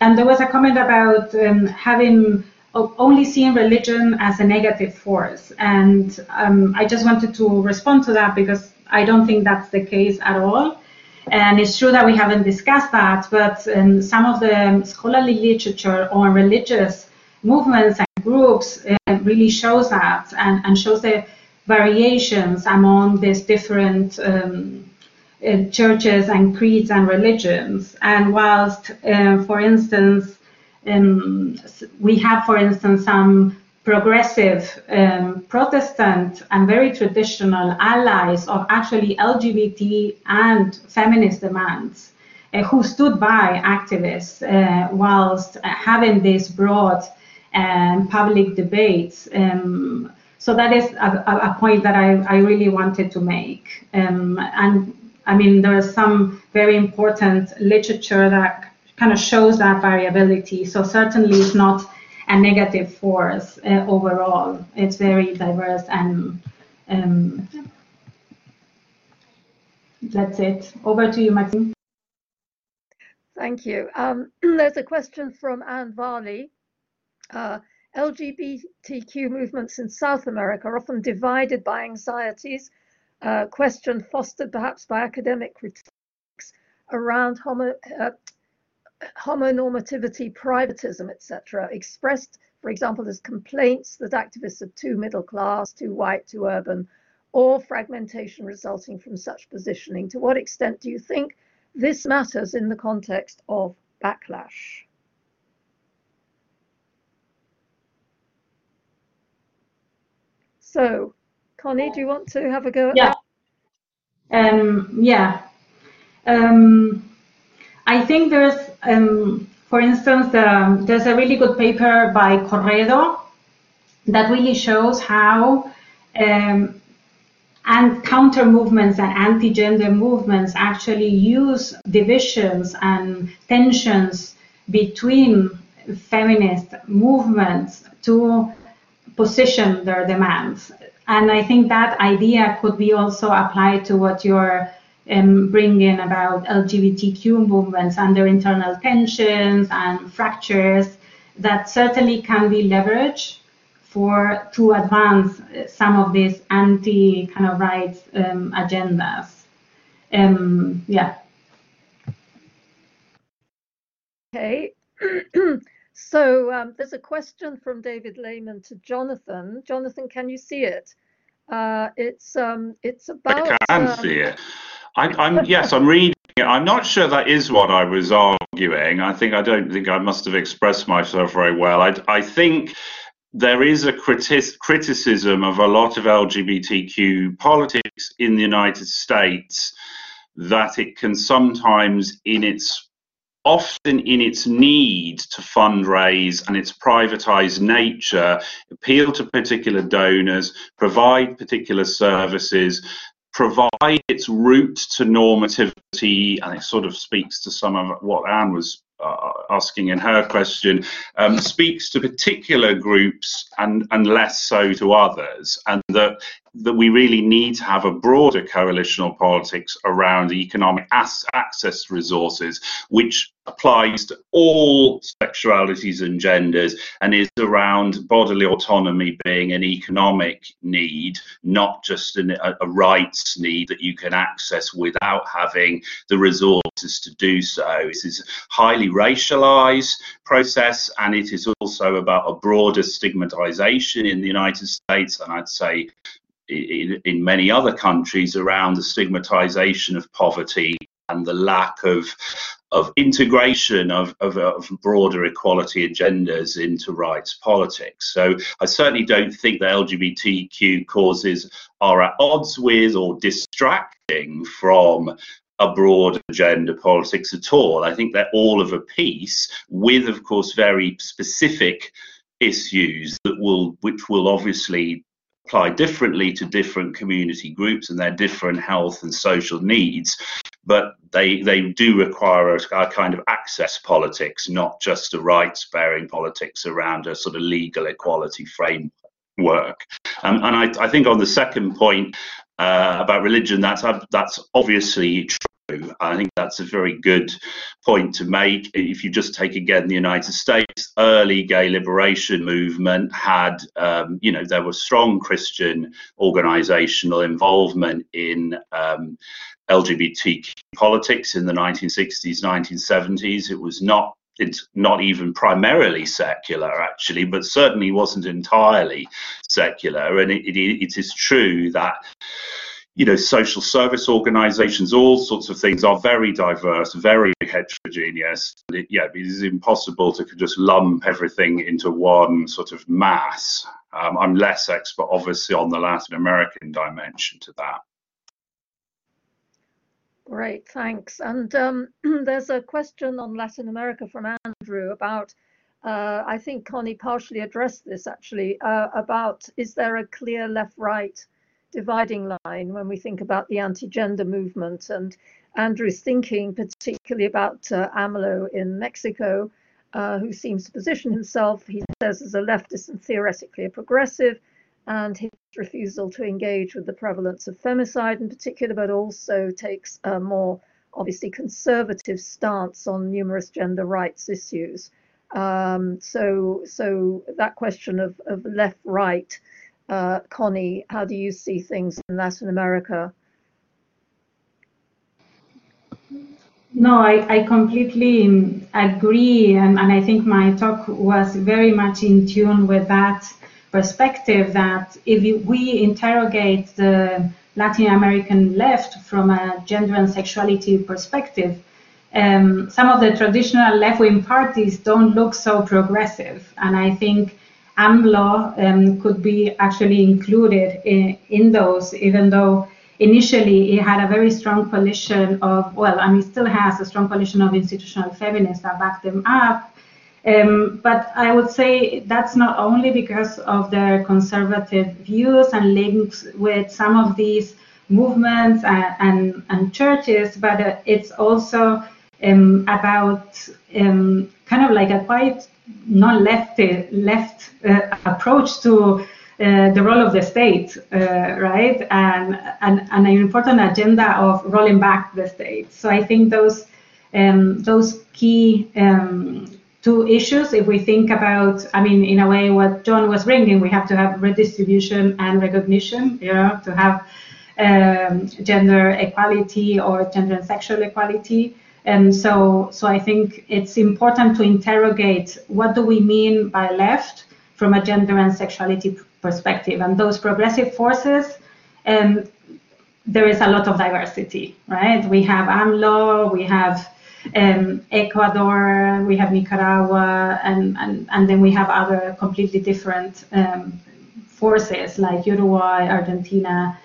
And there was a comment about um, having only seeing religion as a negative force, and um, I just wanted to respond to that because I don't think that's the case at all. And it's true that we haven't discussed that, but um, some of the scholarly literature on religious movements and groups uh, really shows that and, and shows the variations among these different um, uh, churches and creeds and religions. And whilst, uh, for instance, um, we have, for instance, some progressive um, Protestant and very traditional allies of actually LGBT and feminist demands uh, who stood by activists uh, whilst having this broad and public debates. Um, so that is a, a, point that I, I really wanted to make. Um, and I mean, there is some very important literature that kind of shows that variability. So certainly it's not a negative force uh, overall. It's very diverse and um, that's it. Over to you, Maxine. Thank you. Um, *clears throat* there's a question from Anne Varley uh, LGBTQ movements in South America are often divided by anxieties, uh, question fostered perhaps by academic critiques around homo, uh, homonormativity, privatism, etc., expressed, for example, as complaints that activists are too middle class, too white, too urban, or fragmentation resulting from such positioning. To what extent do you think this matters in the context of backlash? So, Connie, do you want to have a go at yeah. that? Um, yeah. Um, I think there's, um, for instance, um, there's a really good paper by Corredor that really shows how um, and counter movements and anti-gender movements actually use divisions and tensions between feminist movements to position their demands. And I think that idea could be also applied to what you're um, bringing about LGBTQ movements and their internal tensions and fractures that certainly can be leveraged for to advance some of these anti kind of rights um, agendas. Um, yeah. Okay. *clears throat* *clears throat* so um, there's a question from David Lehmann to Jonathan. Jonathan, can you see it? Uh, it's um, it's about. I can um, see it. I, am yes, I'm reading it. I'm not sure that is what I was arguing. I think I don't think I must have expressed myself very well. I, I think there is a criti- criticism of a lot of LGBTQ politics in the United States that it can sometimes, in its often in its need to fundraise and its privatized nature, appeal to particular donors, provide particular services, provide its route to normativity, and it sort of speaks to some of what Anne was uh, asking in her question, um, speaks to particular groups and, and less so to others, and that that we really need to have a broader coalitional politics around economic access resources, which applies to all sexualities and genders and is around bodily autonomy being an economic need, not just an, a, a rights need that you can access without having the resources to do so. This is a highly racialized process and it is also about a broader stigmatization in the United States and I'd say in, in many other countries around the stigmatization of poverty and the lack of of integration of, of, of, broader equality agendas into rights politics. So I certainly don't think that LGBTQ causes are at odds with or distracting from a broad agenda politics at all. I think they're all of a piece with, of course, very specific issues that will which will obviously apply differently to different community groups and their different health and social needs but they they do require a, a, kind of access politics not just a rights bearing politics around a sort of legal equality framework. Um, and I, I, think on the second point uh, about religion that's that's obviously true I think that's a very good point to make. If you just take again the United States, early gay liberation movement had, um, you know, there was strong Christian organizational involvement in um, LGBT politics in the 1960s, 1970s. It was not it's not even primarily secular actually but certainly wasn't entirely secular and it, it, it is true that you know, social service organizations, all sorts of things are very diverse, very heterogeneous. It, yeah, it is impossible to just lump everything into one sort of mass. Um, I'm less expert, obviously, on the Latin American dimension to that. Great, thanks. And um, *clears throat* there's a question on Latin America from Andrew about, uh, I think Connie partially addressed this actually, uh, about is there a clear left right dividing line when we think about the anti-gender movement. And Andrew's thinking particularly about uh, AMLO in Mexico, uh, who seems to position himself, he says, as a leftist and theoretically a progressive, and his refusal to engage with the prevalence of femicide in particular, but also takes a more obviously conservative stance on numerous gender rights issues. Um, so, so that question of, of left-right uh, Connie, how do you see things in Latin America? No, I, I completely agree. And, and I think my talk was very much in tune with that perspective that if we interrogate the Latin American left from a gender and sexuality perspective, um, some of the traditional left wing parties don't look so progressive. And I think AMLO um, could be actually included in, in those, even though initially he had a very strong coalition of, well, and he still has a strong coalition of institutional feminists that back them up. Um, but I would say that's not only because of their conservative views and links with some of these movements and, and, and churches, but uh, it's also um, about um, kind of like a quite non-left left uh, approach to uh, the role of the state, uh, right, and, and, and, an important agenda of rolling back the state. So I think those um, those key um, two issues, if we think about, I mean, in a way, what John was bringing, we have to have redistribution and recognition, you know, to have um, gender equality or gender and sexual equality. And so, so I think it's important to interrogate what do we mean by left from a gender and sexuality perspective. And those progressive forces, um, there is a lot of diversity, right? We have AMLO, we have um, Ecuador, we have Nicaragua, and, and, and then we have other completely different um, forces like Uruguay, Argentina.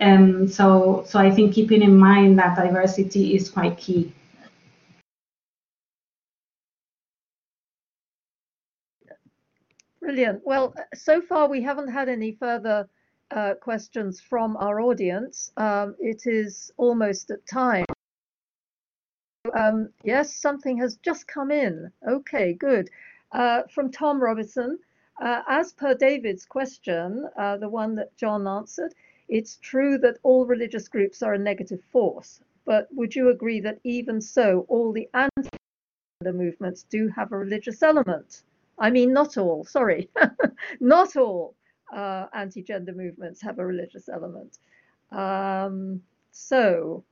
Um, so, so I think keeping in mind that diversity is quite key. Brilliant. Well, so far we haven't had any further uh, questions from our audience. Um, it is almost at time. Um, yes, something has just come in. Okay, good. Uh, from Tom Robinson. Uh, as per David's question, uh, the one that John answered, it's true that all religious groups are a negative force. But would you agree that even so, all the anti movements do have a religious element? I mean, not all, sorry, *laughs* not all uh, anti gender movements have a religious element. Um, so,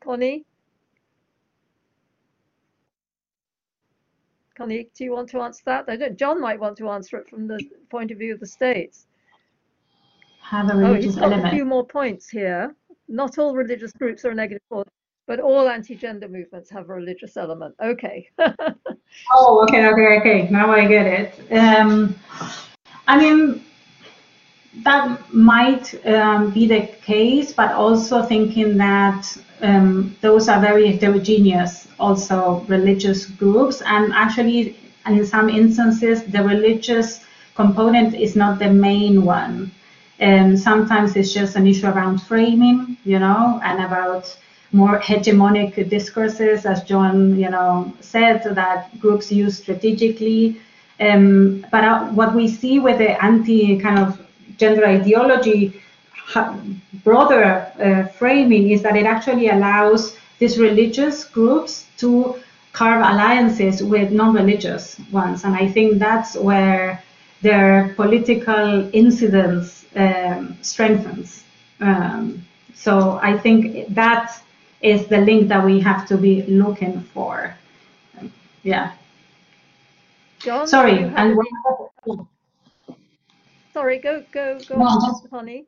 Connie? Connie, do you want to answer that? I don't, John might want to answer it from the point of view of the states. Have a religious oh, he's got element. a few more points here. Not all religious groups are a negative force, but all anti-gender movements have a religious element. Okay. *laughs* oh, okay, okay, okay. Now I get it. Um, I mean, that might um, be the case, but also thinking that um, those are very heterogeneous, also religious groups, and actually, in some instances, the religious component is not the main one. And sometimes it's just an issue around framing, you know, and about more hegemonic discourses, as John, you know, said, that groups use strategically. Um, but uh, what we see with the anti kind of gender ideology broader uh, framing is that it actually allows these religious groups to carve alliances with non-religious ones, and I think that's where their political incidence um, strengthens. Um, so I think that is the link that we have to be looking for. Yeah. John, Sorry, and sorry, go go go no, on, honey.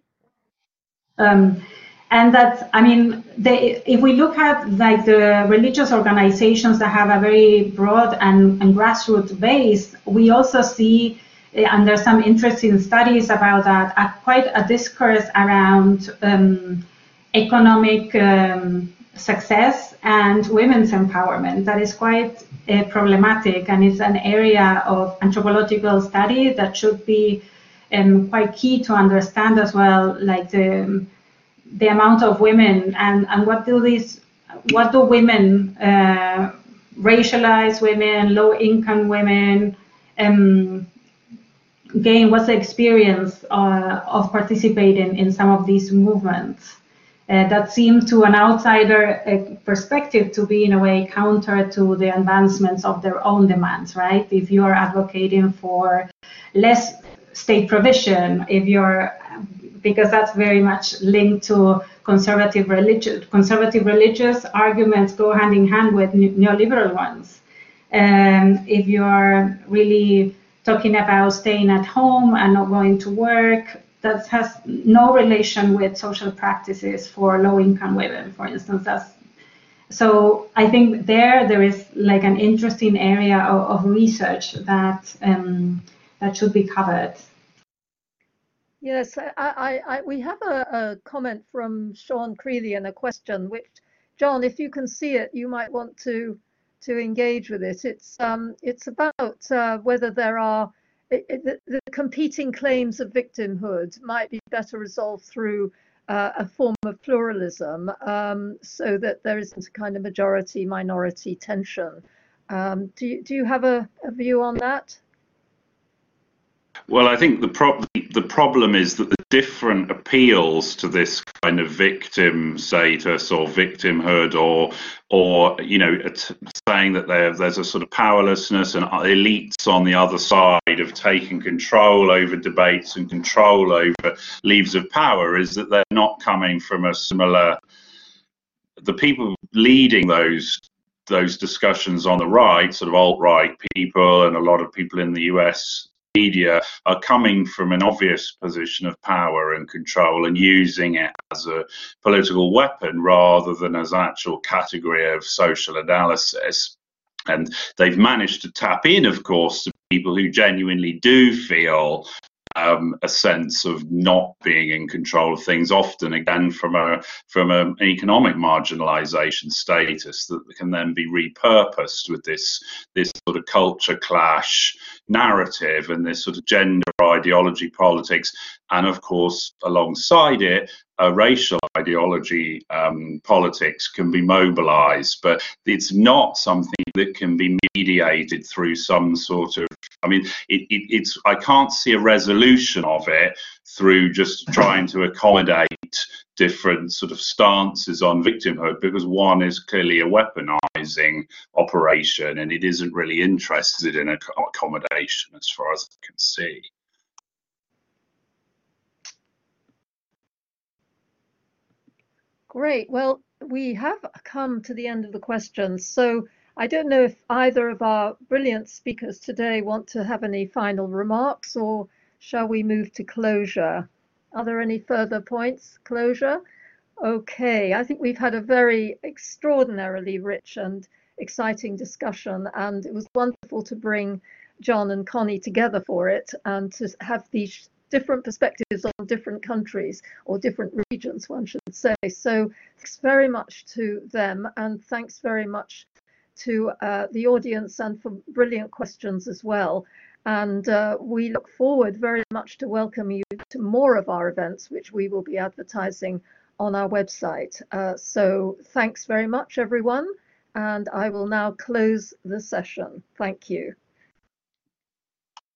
Um, and that I mean, they, if we look at like the religious organizations that have a very broad and, and grassroots base, we also see uh, and there's some interesting studies about that, uh, quite a discourse around um, economic um, success and women's empowerment that is quite uh, problematic and it's an area of anthropological study that should be um, quite key to understand as well, like the the amount of women and and what do these what do women uh, racialized women, low income women um, gain? What's the experience uh, of participating in some of these movements? Uh, that seem to an outsider uh, perspective to be in a way counter to the advancements of their own demands, right? If you are advocating for less state provision, if you're because that's very much linked to conservative religious conservative religious arguments go hand in hand with neoliberal ones. Um, if you're really talking about staying at home and not going to work, that has no relation with social practices for low-income women, for instance. That's so I think there there is like an interesting area of, of research that um, that should be covered. Yes, I, I, I, we have a, a, comment from Sean Creeley and a question, which, John, if you can see it, you might want to to engage with it. It's um, it's about uh, whether there are the, competing claims of victimhood might be better resolved through uh, a form of pluralism, um, so that there isn't a kind of majority minority tension. Um, do you, do you have a, a view on that? Well, I think the, pro- the problem is that the different appeals to this kind of victim status or victimhood, or or you know, saying that there's a sort of powerlessness and elites on the other side of taking control over debates and control over leaves of power, is that they're not coming from a similar. The people leading those those discussions on the right, sort of alt right people, and a lot of people in the US media are coming from an obvious position of power and control and using it as a political weapon rather than as actual category of social analysis. And they've managed to tap in, of course, to people who genuinely do feel um, a sense of not being in control of things, often again from a from an economic marginalisation status that can then be repurposed with this this sort of culture clash narrative and this sort of gender ideology politics, and of course alongside it, a racial ideology um, politics can be mobilised, but it's not something that can be mediated through some sort of I mean, it, it, it's I can't see a resolution of it through just *laughs* trying to accommodate different sort of stances on victimhood because one is clearly a weaponizing operation and it isn't really interested in accommodation as far as I can see. Great. Well, we have come to the end of the questions. So I don't know if either of our brilliant speakers today want to have any final remarks or shall we move to closure? Are there any further points? Closure? Okay, I think we've had a very extraordinarily rich and exciting discussion, and it was wonderful to bring John and Connie together for it and to have these different perspectives on different countries or different regions, one should say. So, thanks very much to them, and thanks very much to uh, the audience and for brilliant questions as well. And uh, we look forward very much to welcome you to more of our events, which we will be advertising on our website. Uh, so thanks very much, everyone. And I will now close the session. Thank you.